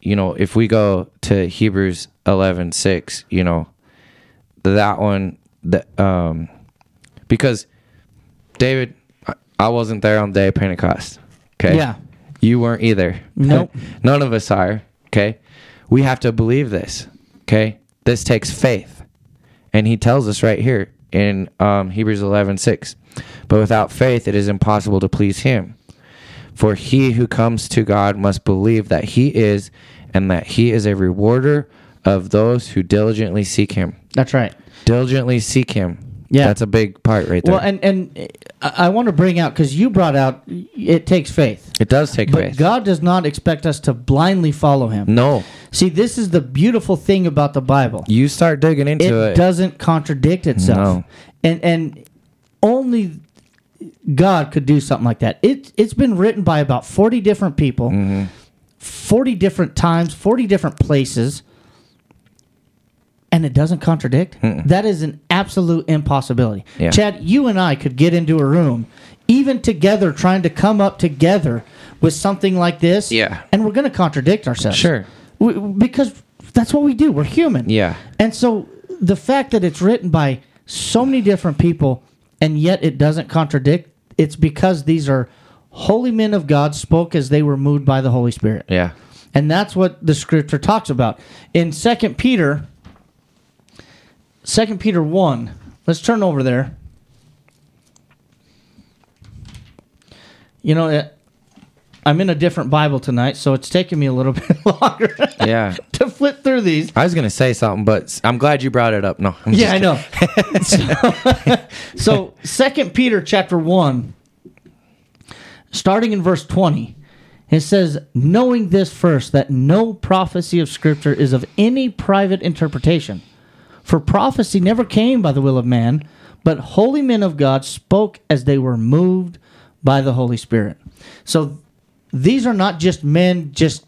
you know, if we go to Hebrews eleven six, you know, that one that um because David I- wasn't there on the day of Pentecost. Okay. Yeah. You weren't either. Nope. None of us are. Okay. We have to believe this. Okay. This takes faith. And he tells us right here in um, Hebrews 11 6. But without faith, it is impossible to please him. For he who comes to God must believe that he is, and that he is a rewarder of those who diligently seek him. That's right. Diligently seek him. Yeah. That's a big part right there. Well, and and I, want to bring out because you brought out it takes faith, it does take but faith. God does not expect us to blindly follow Him. no. See, this is the beautiful thing about the Bible. You start digging into it, it. doesn't contradict itself, No. and and only God could do something like that. It it's been written by about forty different people, Mm-hmm. forty different times, forty different places, and it doesn't contradict. That is an absolute impossibility. Yeah. Chad, you and I could get into a room, even together, trying to come up together with something like this. Yeah. and we're going to contradict ourselves. Sure. We- because that's what we do. We're human. Yeah. And so the fact that it's written by so many different people and yet it doesn't contradict, it's because these are holy men of God spoke as they were moved by the Holy Spirit. Yeah. And that's what the scripture talks about. In 2 Peter 2 Peter 1, let's turn over there. You know, it, I'm in a different Bible tonight, so it's taking me a little bit longer Yeah. to flip through these. I was gonna say something, but I'm glad you brought it up. No. I'm Yeah, I know. so, so Second Peter chapter one, starting in verse twenty, it says, "Knowing this first, that no prophecy of Scripture is of any private interpretation, for prophecy never came by the will of man, but holy men of God spoke as they were moved by the Holy Spirit." So, these are not just men just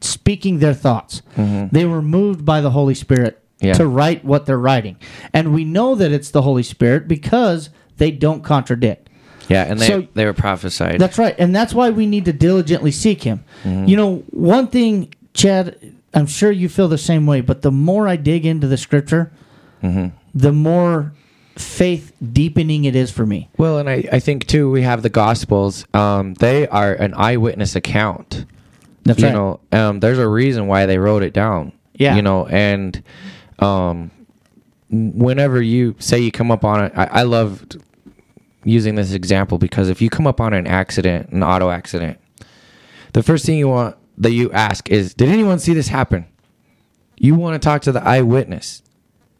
speaking their thoughts; mm-hmm. they were moved by the Holy Spirit Yeah. to write what they're writing. And we know that it's the Holy Spirit because they don't contradict. Yeah, and they So- they were prophesied. That's right. And that's why we need to diligently seek Him. Mm-hmm. You know, one thing, Chad, I'm sure you feel the same way, but the more I dig into the scripture, the more faith deepening it is for me. Well, and I, I think too we have the Gospels. Um, they are an eyewitness account. That's you right. know, um, there's a reason why they wrote it down. Yeah. You know, and um, whenever you say you come up on it, I, I loved using this example because if you come up on an accident, an auto accident, the first thing you want that you ask is, "Did anyone see this happen?" You want to talk to the eyewitness.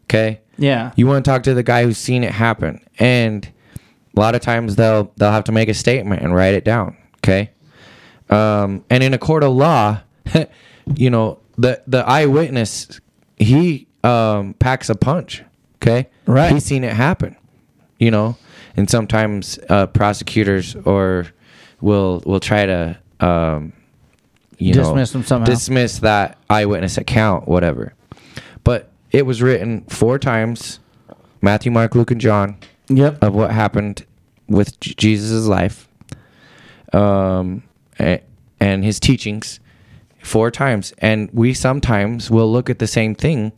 Okay. Yeah. You want to talk to the guy who's seen it happen, and a lot of times they'll they'll have to make a statement and write it down. Okay, um, and in a court of law, you know the the eyewitness he um, packs a punch. Okay, Right. He's seen it happen. You know, and sometimes uh, prosecutors or will will try to um, you Dismiss know them somehow. dismiss that eyewitness account, whatever. But it was written four times Matthew, Mark, Luke, and John Yep. of what happened with J- Jesus' life um, a- and his teachings four times. And we sometimes will look at the same thing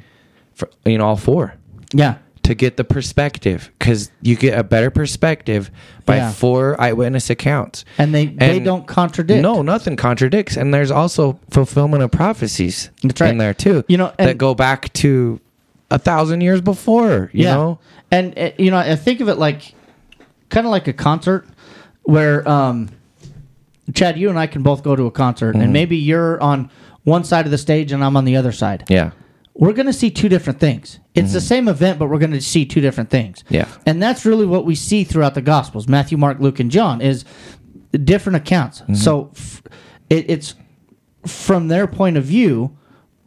for, in all four Yeah. To get the perspective because you get a better perspective by Yeah. four eyewitness accounts. And they they don't contradict. No, nothing contradicts, and there's also fulfillment of prophecies That's right. in there too. You know, that go back to a thousand years before. You know, And uh, you know, I think of it like kind of like a concert where um Chad, you and I can both go to a concert Mm-hmm. and maybe you're on one side of the stage and I'm on the other side. yeah, We're going to see two different things. It's the same event but we're going to see two different things. Mm-hmm. Yeah. And that's really what we see throughout the gospels. Matthew, Mark, Luke and John is different accounts. Mm-hmm. So f- it, it's from their point of view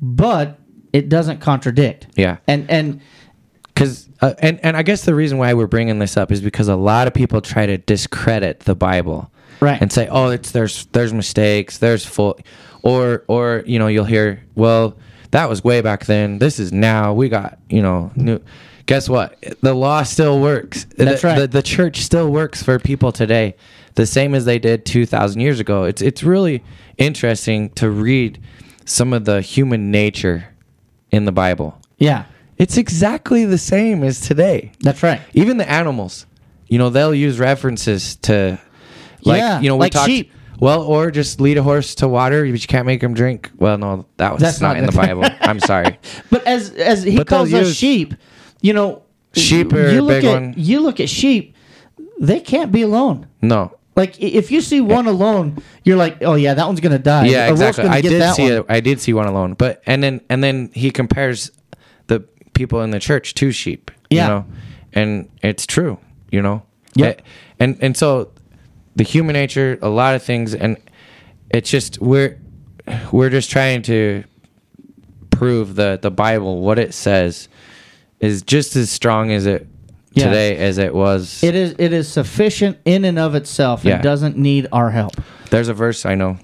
but it doesn't contradict. yeah. And and Because uh, and and I guess the reason why we're bringing this up is because a lot of people try to discredit the Bible, Right. And say, oh, it's there's there's mistakes, there's full, or or you know you'll hear, well, that was way back then. This is now. We got you know new. Guess what? The law still works. That's the, right. The, the church still works for people today, the same as they did two thousand years ago. It's it's really interesting to read some of the human nature in the Bible. yeah, It's exactly the same as today. that's right. Even the animals, you know, they'll use references to, like, Yeah, you know, we like talked. sheep. Well, or just lead a horse to water, but you can't make him drink. Well, no, that was That's not, not in the. Bible. I'm sorry. But as as he But they'll calls us use- sheep, you know, Sheep are you a look big at one. you look at sheep, they can't be alone. No. Like i- if you see one alone, you're like, oh yeah, that one's gonna die. Yeah, we're exactly. gonna I get did that see one. it. I did see one alone, but and then and then he compares the people in the church to sheep. Yeah. You know, and it's true. You know. Yep. Eh, And and so the human nature, a lot of things, and it's just we're we're just trying to prove that the Bible, what it says, is just as strong as it Yeah. today as it was. It is it is sufficient in and of itself Yeah. doesn't need our help. There's a verse I know.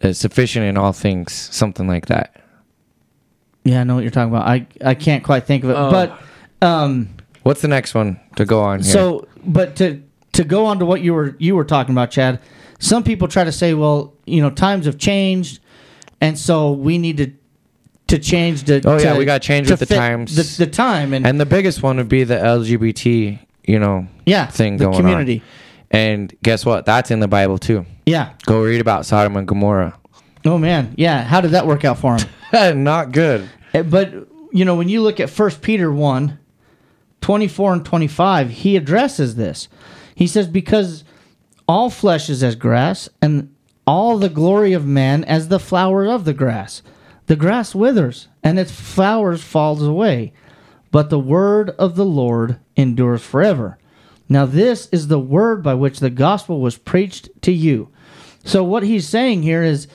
It's sufficient in all things, something like that. Yeah, I know what you're talking about. I I can't quite think of it, Oh. but um, What's the next one to go on here? so but to to go on to what you were you were talking about, Chad. Some people try to say, well, you know, times have changed, and so we need to to change the. Oh, yeah, to- we gotta change to with the times. the, the time, and, and the biggest one would be the LGBT, you know, yeah, thing the going community. on. And guess what? That's in the Bible too. Yeah. Go read about Sodom and Gomorrah. Oh man, yeah. How did that work out for him? Not good. Eh, But you know, when you look at First Peter 1, 24 and 25, he addresses this. He says, Because all flesh is as grass, and all the glory of man as the flower of the grass. The grass withers, and its flowers falls away, but the word of the Lord endures forever. Now this is the word by which the gospel was preached to you. So what he's saying here is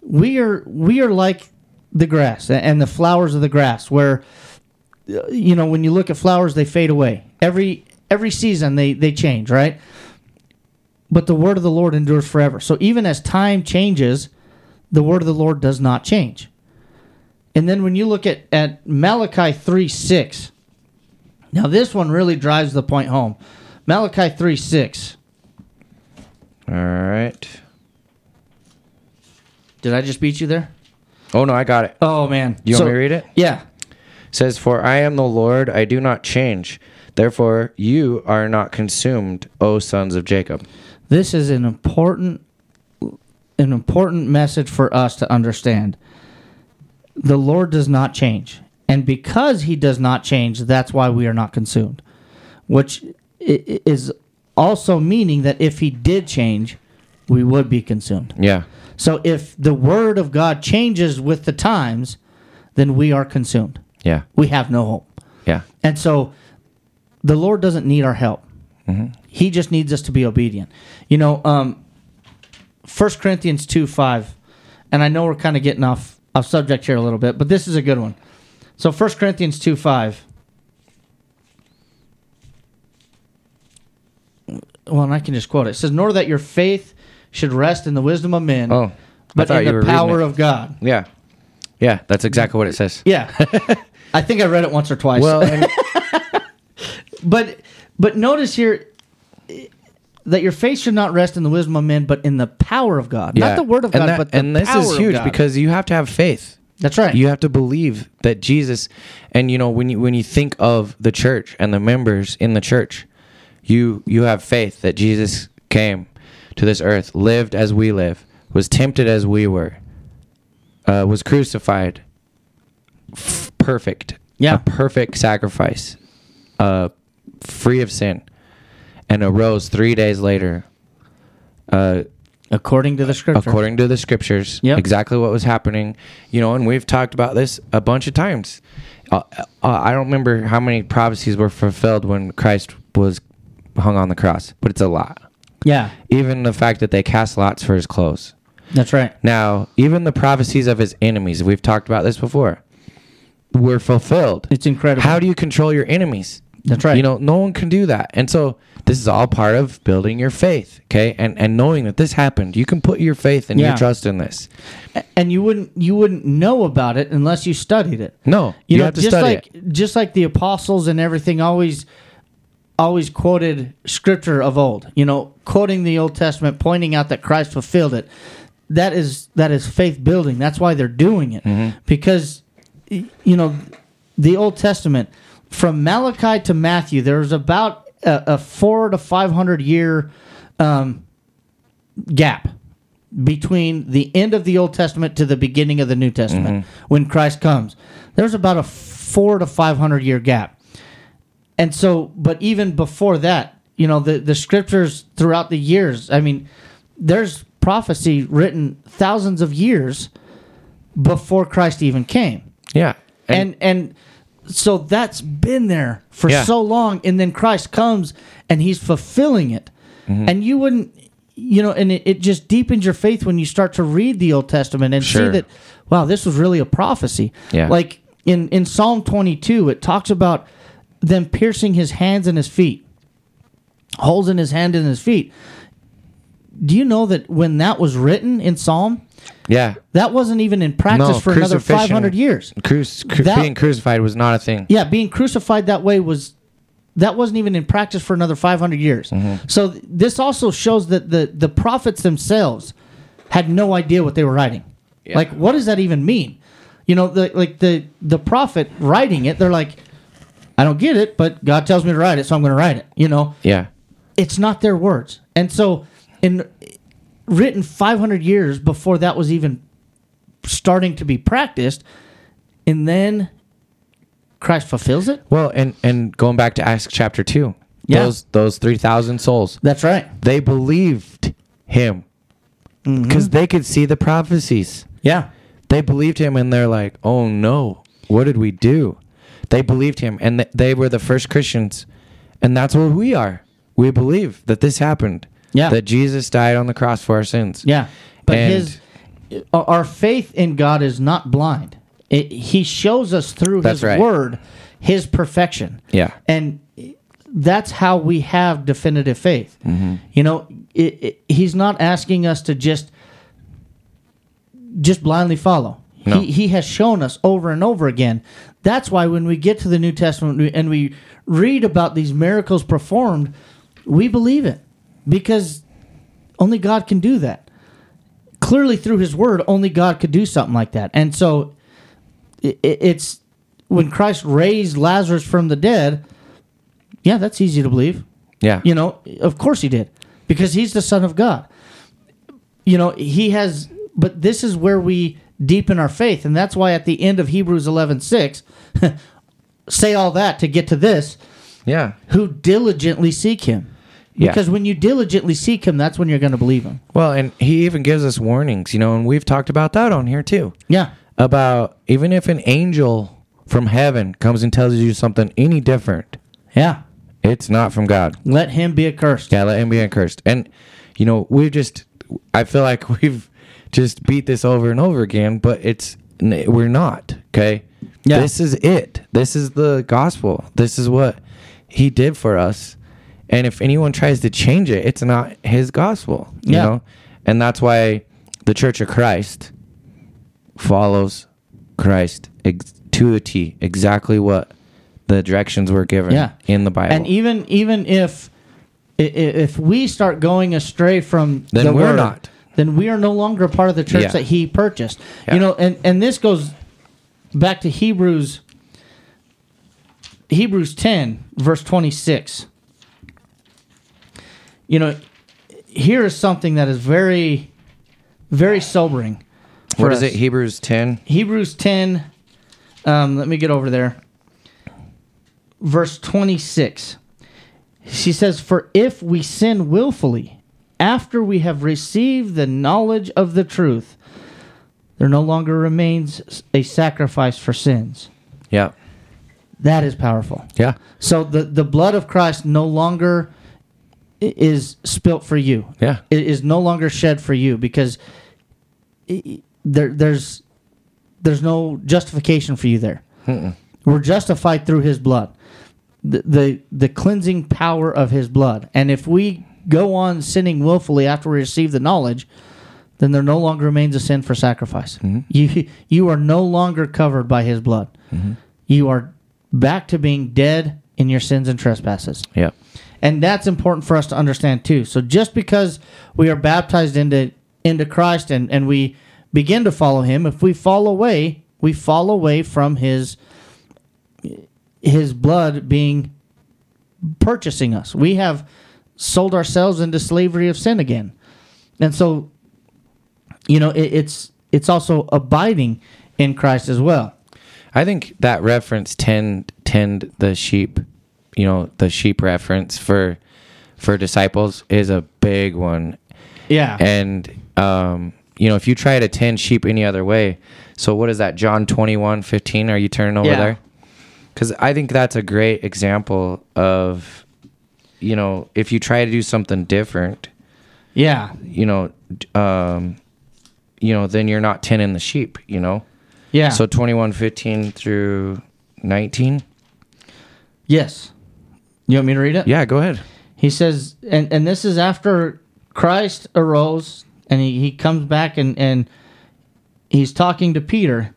we are we are like the grass and the flowers of the grass where uh, you know when you look at flowers they fade away every every season they they change right but the word of the lord endures forever so even as time changes the word of the lord does not change and then when you look at at malachi 3 6 now this one really drives the point home malachi 3 6 All right. did i just beat you there Oh no, I got it. oh man You So- want me to read it? yeah says, For I am the Lord, I do not change. Therefore, you are not consumed, O sons of Jacob. This is an important an important message for us to understand. The Lord does not change. And because he does not change, that's why we are not consumed. Which is also meaning that if he did change, we would be consumed. Yeah. So if the word of God changes with the times, then we are consumed. Yeah. We have no hope. Yeah. And so the Lord doesn't need our help. He just needs us to be obedient. You know, um, 1 Corinthians 2 5, and I know we're kind of getting off, off subject here a little bit, but this is a good one. So 1 Corinthians 2 5. Well, and I can just quote it. It says, Nor that your faith should rest in the wisdom of men, Oh, but in the power of God. Yeah. Yeah. That's exactly what it says. Yeah. I think I read it once or twice. Well, and, But but notice here that your faith should not rest in the wisdom of men, but in the power of God. yeah. Not the word of and God, that- but the and this power is huge because you have to have faith. that's right. You have to believe that Jesus, and you know when you when you think of the church and the members in the church, you you have faith that Jesus came to this earth, lived as we live, was tempted as we were, uh, was crucified, f- perfect, Yeah. a perfect sacrifice, uh, free of sin, and arose three days later. Uh, according to the scripture. according to the scriptures Yep. exactly what was happening you know and we've talked about this a bunch of times uh, uh, i don't remember how many prophecies were fulfilled when christ was hung on the cross but it's a lot yeah, even the fact that they cast lots for his clothes that's right. now even the prophecies of his enemies we've talked about this before were fulfilled It's incredible. how do you control your enemies That's right. you know no one can do that and so this is all part of building your faith okay and and knowing that this happened you can put your faith and Yeah. your trust in this and you wouldn't you wouldn't know about it unless you studied it. No, You, you, know, have to just study like it. just like the apostles and everything always always quoted scripture of old. You know, quoting the Old Testament, pointing out that Christ fulfilled it. That is that is faith building. That's why they're doing it Mm-hmm. because you know the Old Testament from Malachi to Matthew. There's about a, a four to five hundred year um, gap between the end of the Old Testament to the beginning of the New Testament when Christ comes. There's about a four to five hundred year gap. And so, but even before that, you know, the, the scriptures throughout the years, I mean, there's prophecy written thousands of years before Christ even came Yeah, and and so that's been there for Yeah. so long and then christ comes and he's fulfilling it Mm-hmm. and you wouldn't you know and it, it just deepens your faith when you start to read the old testament and see that wow this was really a prophecy Yeah. like in in psalm 22 it talks about them piercing his hands and his feet holes in his hand and his feet do you know that when that was written in psalm Yeah. that wasn't even in practice No, for another 500 years Cru- cru- That- being crucified was not a thing. yeah, being crucified that way was that wasn't even in practice for another 500 years. Mm-hmm. So th- this also shows that the the prophets themselves had no idea what they were writing. Yeah. Like what does that even mean? You know, the like the the prophet writing it, they're like I don't get it, but God tells me to write it, so I'm going to write it, you know. Yeah. It's not their words. And so in written 500 years before that was even starting to be practiced, and then Christ fulfills it? Well, and and going back to Acts chapter two, Yeah. those those three thousand souls, That's right. they believed him Mm-hmm. because they could see the prophecies. Yeah. They believed him, and they're like, "Oh no, what did we do?" They believed him, and th- they were the first Christians, and that's what we are. We believe that this happened. Yeah. that Jesus died on the cross for our sins. Yeah. But And- his our- faith in God is not blind. It, he shows us through his right. word his perfection. Yeah. And that's how we have definitive faith. Mm-hmm. You know, it, it, he's not asking us to just just blindly follow. No. He, he has shown us over and over again. That's why when we get to the New Testament and we read about these miracles performed, we believe it because only God can do that. Clearly, through His Word, only God could do something like that. And so, i i- it's when Christ raised Lazarus from the dead. Yeah, that's easy to believe. Yeah. You know, of course he did, because he's the Son of God. You know, he has, but this is where we deepen our faith, and that's why at the end of Hebrews eleven six, say all that to get to this: yeah. who diligently seek Him. Yeah. Because when you diligently seek Him, that's when you're going to believe Him. Well, and he even gives us warnings, you know, and we've talked about that on here too. Yeah, About even if an angel from heaven comes and tells you something any different, yeah. it's not from God. Let him be accursed. Yeah, let him be accursed. And you know, we've just I feel like we've just beat this over and over again, but it's, we're not, okay? Yeah. This is it. This is the gospel. This is what he did for us. And if anyone tries to change it, it's not his gospel, you Yeah. know? And that's why the Church of Christ follows Christ ex- to a T, exactly what the directions were given Yeah. in the Bible. And even even if if we start going astray from Then the we're word, not. then we are no longer part of the church Yeah. that he purchased. Yeah. You know, and and this goes back to Hebrews Hebrews 10 verse 26. You know, here is something that is very very sobering. what is us. it? Hebrews 10? Hebrews 10, um, let me get over there. Verse 26. She says, For if we sin willfully after we have received the knowledge of the truth, there no longer remains a sacrifice for sins. Yeah. That is powerful. Yeah. So the, the blood of Christ no longer is spilt for you. Yeah. It is no longer shed for you because there there's there's no justification for you there. We're justified through His blood, the, the the cleansing power of His blood. And if we go on sinning willfully after we receive the knowledge, then there no longer remains a sin for sacrifice. Mm-hmm. You you are no longer covered by His blood. Mm-hmm. You are back to being dead in your sins and trespasses. Yeah. And that's important for us to understand too. So just because we are baptized into into Christ and, and we begin to follow him, if we fall away, we fall away from his his blood being purchasing us. We have sold ourselves into slavery of sin again. And so you know, it, it's it's also abiding in Christ as well. I think that reference tend tend the sheep, you know, the sheep reference for for disciples is a big one. Yeah. And um, you know, if you try to tend sheep any other way, so what is that? John 21, 15, are you turning over Yeah. there? because I think that's a great example of, you know, if you try to do something different, Yeah. you know, um, you know, then you're not tending the sheep, you know. Yeah. So 21, 15 through 19. yes. You want me to read it? Yeah, go ahead. He says, and, and this is after Christ arose and he, he comes back and, and he's talking to Peter.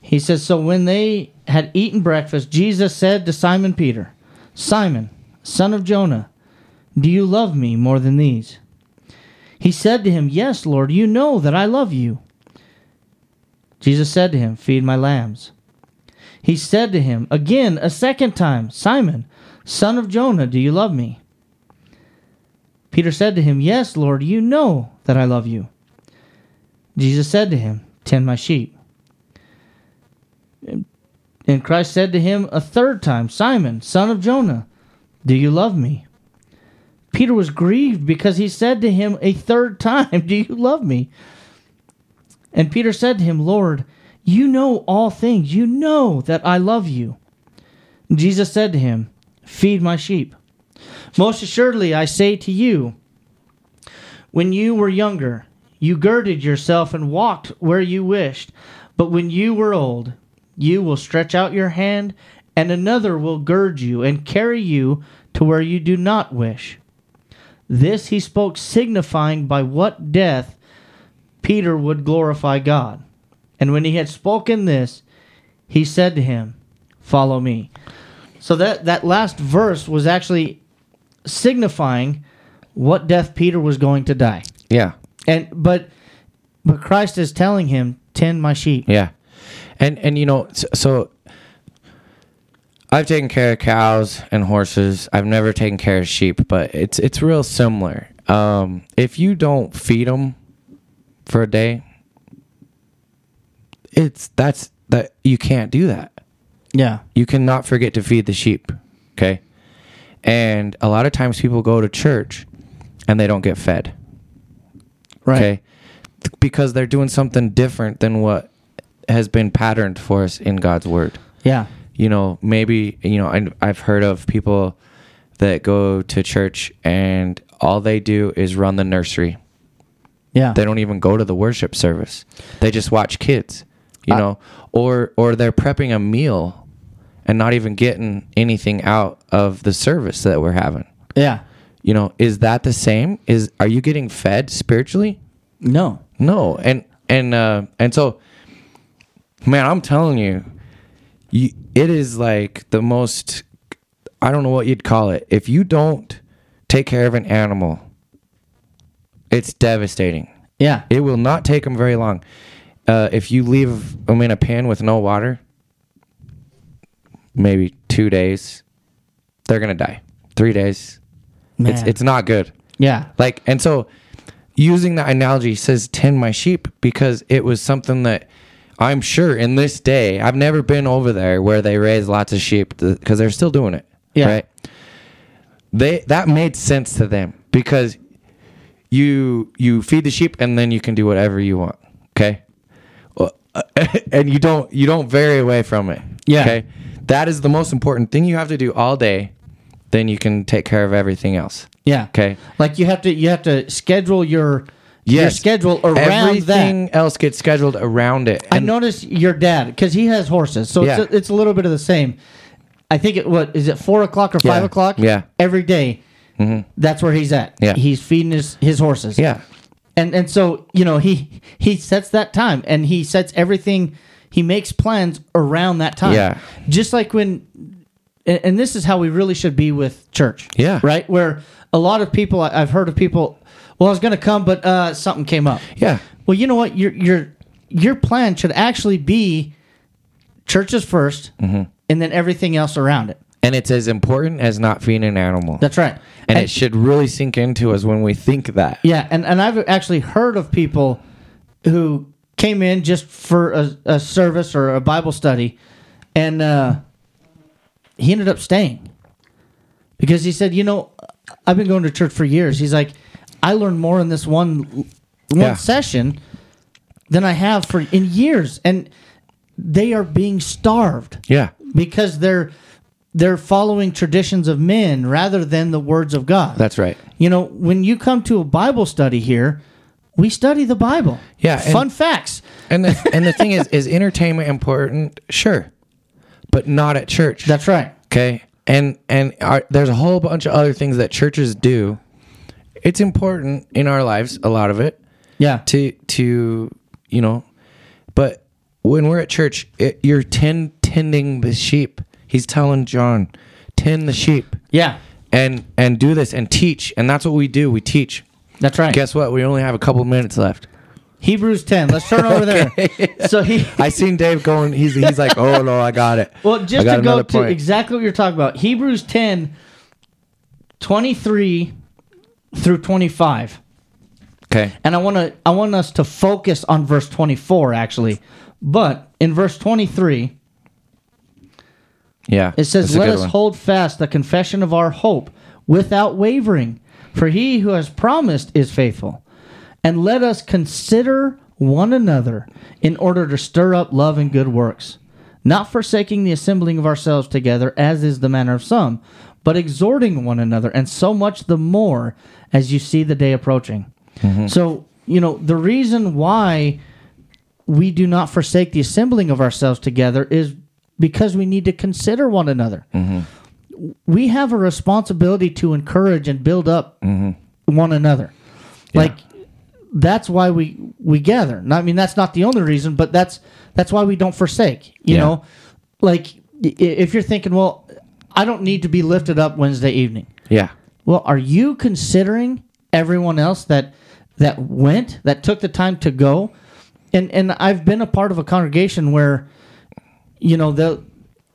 He says, So when they had eaten breakfast, Jesus said to Simon Peter, Simon, son of Jonah, do you love me more than these? He said to him, Yes, Lord, you know that I love you. Jesus said to him, Feed my lambs. He said to him again a second time, Simon, son of Jonah, do you love me? Peter said to him, Yes, Lord, you know that I love you. Jesus said to him, Tend my sheep. And Christ said to him a third time, Simon, son of Jonah, do you love me? Peter was grieved because he said to him a third time, Do you love me? And Peter said to him, Lord, you know all things. You know that I love you. Jesus said to him, Feed my sheep. Most assuredly, I say to you, when you were younger, you girded yourself and walked where you wished. But when you were old, you will stretch out your hand, and another will gird you and carry you to where you do not wish. This he spoke, signifying by what death Peter would glorify God. And when he had spoken this, he said to him, Follow me. So that, that last verse was actually signifying what death Peter was going to die. Yeah. And but but Christ is telling him, Tend my sheep. Yeah, and and you know, so, so I've taken care of cows and horses. I've never taken care of sheep, but it's it's real similar. Um, if you don't feed them for a day, it's that's that you can't do that. Yeah. You cannot forget to feed the sheep. Okay, and a lot of times people go to church and they don't get fed. Right. Okay. Because they're doing something different than what has been patterned for us in God's word. Yeah. You know, maybe, you know, I, I've heard of people that go to church and all they do is run the nursery. Yeah. They don't even go to the worship service. They just watch kids, you I- know, or or they're prepping a meal and not even getting anything out of the service that we're having. yeah. You know, is that the same? Is are you getting fed spiritually? No. No, and and uh, and so, man, I'm telling you, you, it is like the most. I don't know what you'd call it. If you don't take care of an animal, it's devastating. Yeah. It will not take them very long. Uh, if you leave them in a pan with no water, maybe two days, they're gonna die. Three days, it's Man. it's not good. yeah. Like, and so using that analogy says tend my sheep because it was something that I'm sure in this day, I've never been over there where they raise lots of sheep because they're still doing it. Yeah. Right. They, that made sense to them because you, you feed the sheep and then you can do whatever you want. Okay. And you don't, you don't vary away from it. Yeah. Okay. That is the most important thing you have to do all day. Then you can take care of everything else. Yeah. Okay. Like you have to you have to schedule your your schedule around Everything that. else gets scheduled around it. I And noticed your dad because he has horses, so Yeah. it's, a, it's a little bit of the same. I think it what is it four o'clock or Yeah. five o'clock? Yeah. every day. Mm-hmm. That's where he's at. Yeah. he's feeding his his horses. yeah, and and so you know he he sets that time and he sets everything. He makes plans around that time. Yeah. just like when. And and this is how we really should be with church. Yeah. Right? Where a lot of people, I've heard of people, well, I was going to come, but uh, something came up. yeah, Well, you know what? Your your your plan should actually be churches 1st Mm-hmm. and then everything else around it. and it's as important as not feeding an animal. That's right. and, it should really sink into us when we think that. yeah, and and I've actually heard of people who came in just for a, a service or a Bible study, and uh, he ended up staying because he said, you know, I've been going to church for years. He's like, I learned more in this one one Yeah. session than I have for in years, and they are being starved. Yeah, because they're they're following traditions of men rather than the words of God. That's right. You know, when you come to a Bible study here, we study the Bible. Yeah, and- Fun facts. And the and the thing is, is entertainment important? Sure, but not at church. That's right. Okay, and and our, there's a whole bunch of other things that churches do. It's important in our lives, a lot of it, Yeah. to to you know, but when we're at church, it, you're tend, tending the sheep. He's telling John, tend the sheep, Yeah. and and do this and teach, and that's what we do. We teach. That's right. Guess what? We only have a couple minutes left. Hebrews 10. Let's turn over there. So he I seen Dave going. He's he's like, oh no, I got it. Well, just to go to point. exactly what you're talking about. Hebrews 10 23 through 25. okay, And I want to I want us to focus on verse 24 actually. But in verse 23, yeah, It says, Let us one. hold fast the confession of our hope without wavering, for he who has promised is faithful. And let us consider one another in order to stir up love and good works, not forsaking the assembling of ourselves together, as is the manner of some, but exhorting one another, and so much the more as you see the day approaching. Mm-hmm. So, you know, the reason why we do not forsake the assembling of ourselves together is because we need to consider one another. Mm-hmm. We have a responsibility to encourage and build up mm-hmm. one another. Like that's why we we gather. I mean, that's not the only reason, but that's that's why we don't forsake. You Yeah. know, like if you're thinking, well, I don't need to be lifted up Wednesday evening. Yeah, Well, are you considering everyone else that that went, that took the time to go? And and I've been a part of a congregation where, you know, the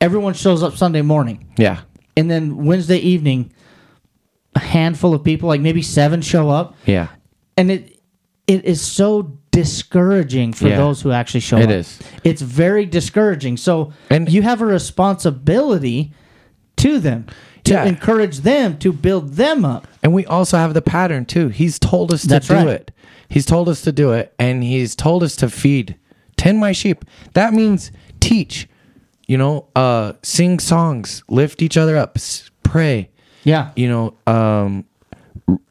everyone shows up Sunday morning, yeah, and then Wednesday evening, a handful of people, like maybe seven, show up, yeah. and it it is so discouraging for Yeah. those who actually show It up. It is. It's very discouraging. So And- you have a responsibility to them to Yeah. encourage them to build them up. And we also have the pattern too. He's told us to That's do right. it. He's told us to do it, and he's told us to feed, tend my sheep. That means teach. You know, uh, sing songs, lift each other up, pray. Yeah. You know, um,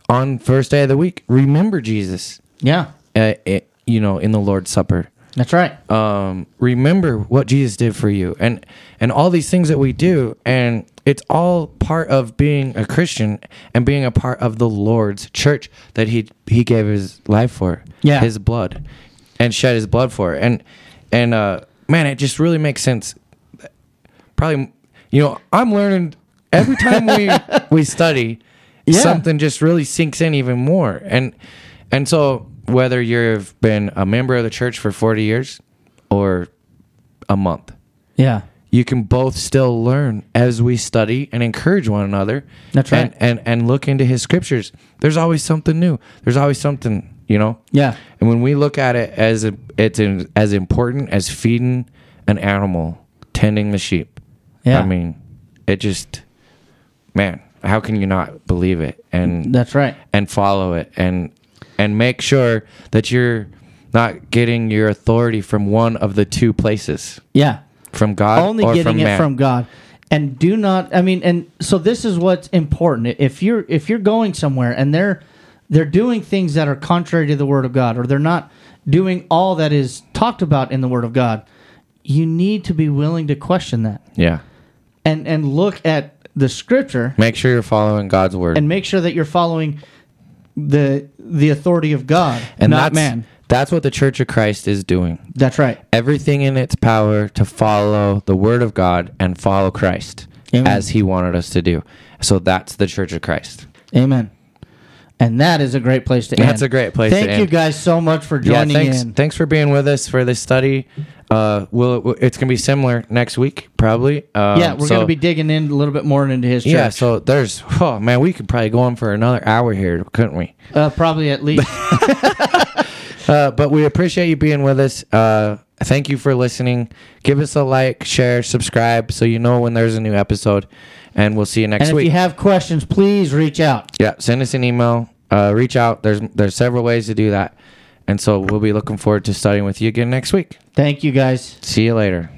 on first day of the week, remember Jesus. Yeah. Uh, it, you know, in the Lord's Supper. That's right. um, remember what Jesus did for you, and and all these things that we do, and it's all part of being a Christian and being a part of the Lord's church that he he gave his life for, Yeah. his blood, and shed his blood for, and and uh, man, it just really makes sense. Probably, you know, I'm learning every time we we study, Yeah. something just really sinks in even more, and and so whether you've been a member of the church for 40 years or a month, Yeah. you can both still learn as we study and encourage one another. That's right. And, and and look into his scriptures. There's always something new. There's always something, you know. Yeah. And when we look at it as a, it's in, as important as feeding an animal, tending the sheep. Yeah. I mean, it just man, how can you not believe it and That's right. and follow it and and make sure that you're not getting your authority from one of the two places Yeah. from God Only getting from it man. from God. And do not I mean and so this is what's important. If you're if you're going somewhere and they're they're doing things that are contrary to the word of God or they're not doing all that is talked about in the word of God, you need to be willing to question that yeah. And and look at the scripture Make sure you're following God's word. and make sure that you're following the the authority of God, and not that's man. that's what the Church of Christ is doing. That's right. Everything in its power to follow the word of God and follow Christ Amen. as he wanted us to do. So that's the Church of Christ. Amen. And that is a great place to end. That's a great place to Thank you guys so much for Yeah, joining thanks. in. Thanks for being with us for this study. Uh, we'll, it's gonna be similar next week, probably. Um, yeah, we're so- going to be digging in a little bit more into his church. Yeah, so there's oh man, we could probably go on for another hour here, couldn't we? uh, probably at least. Uh, but we appreciate you being with us. Thank you for listening. Give us a like, share, subscribe, so you know when there's a new episode. And we'll see you next week. if you have questions, please reach out. yeah, send us an email. Uh, reach out. There's there's several ways to do that. And so we'll be looking forward to studying with you again next week. Thank you guys. See you later.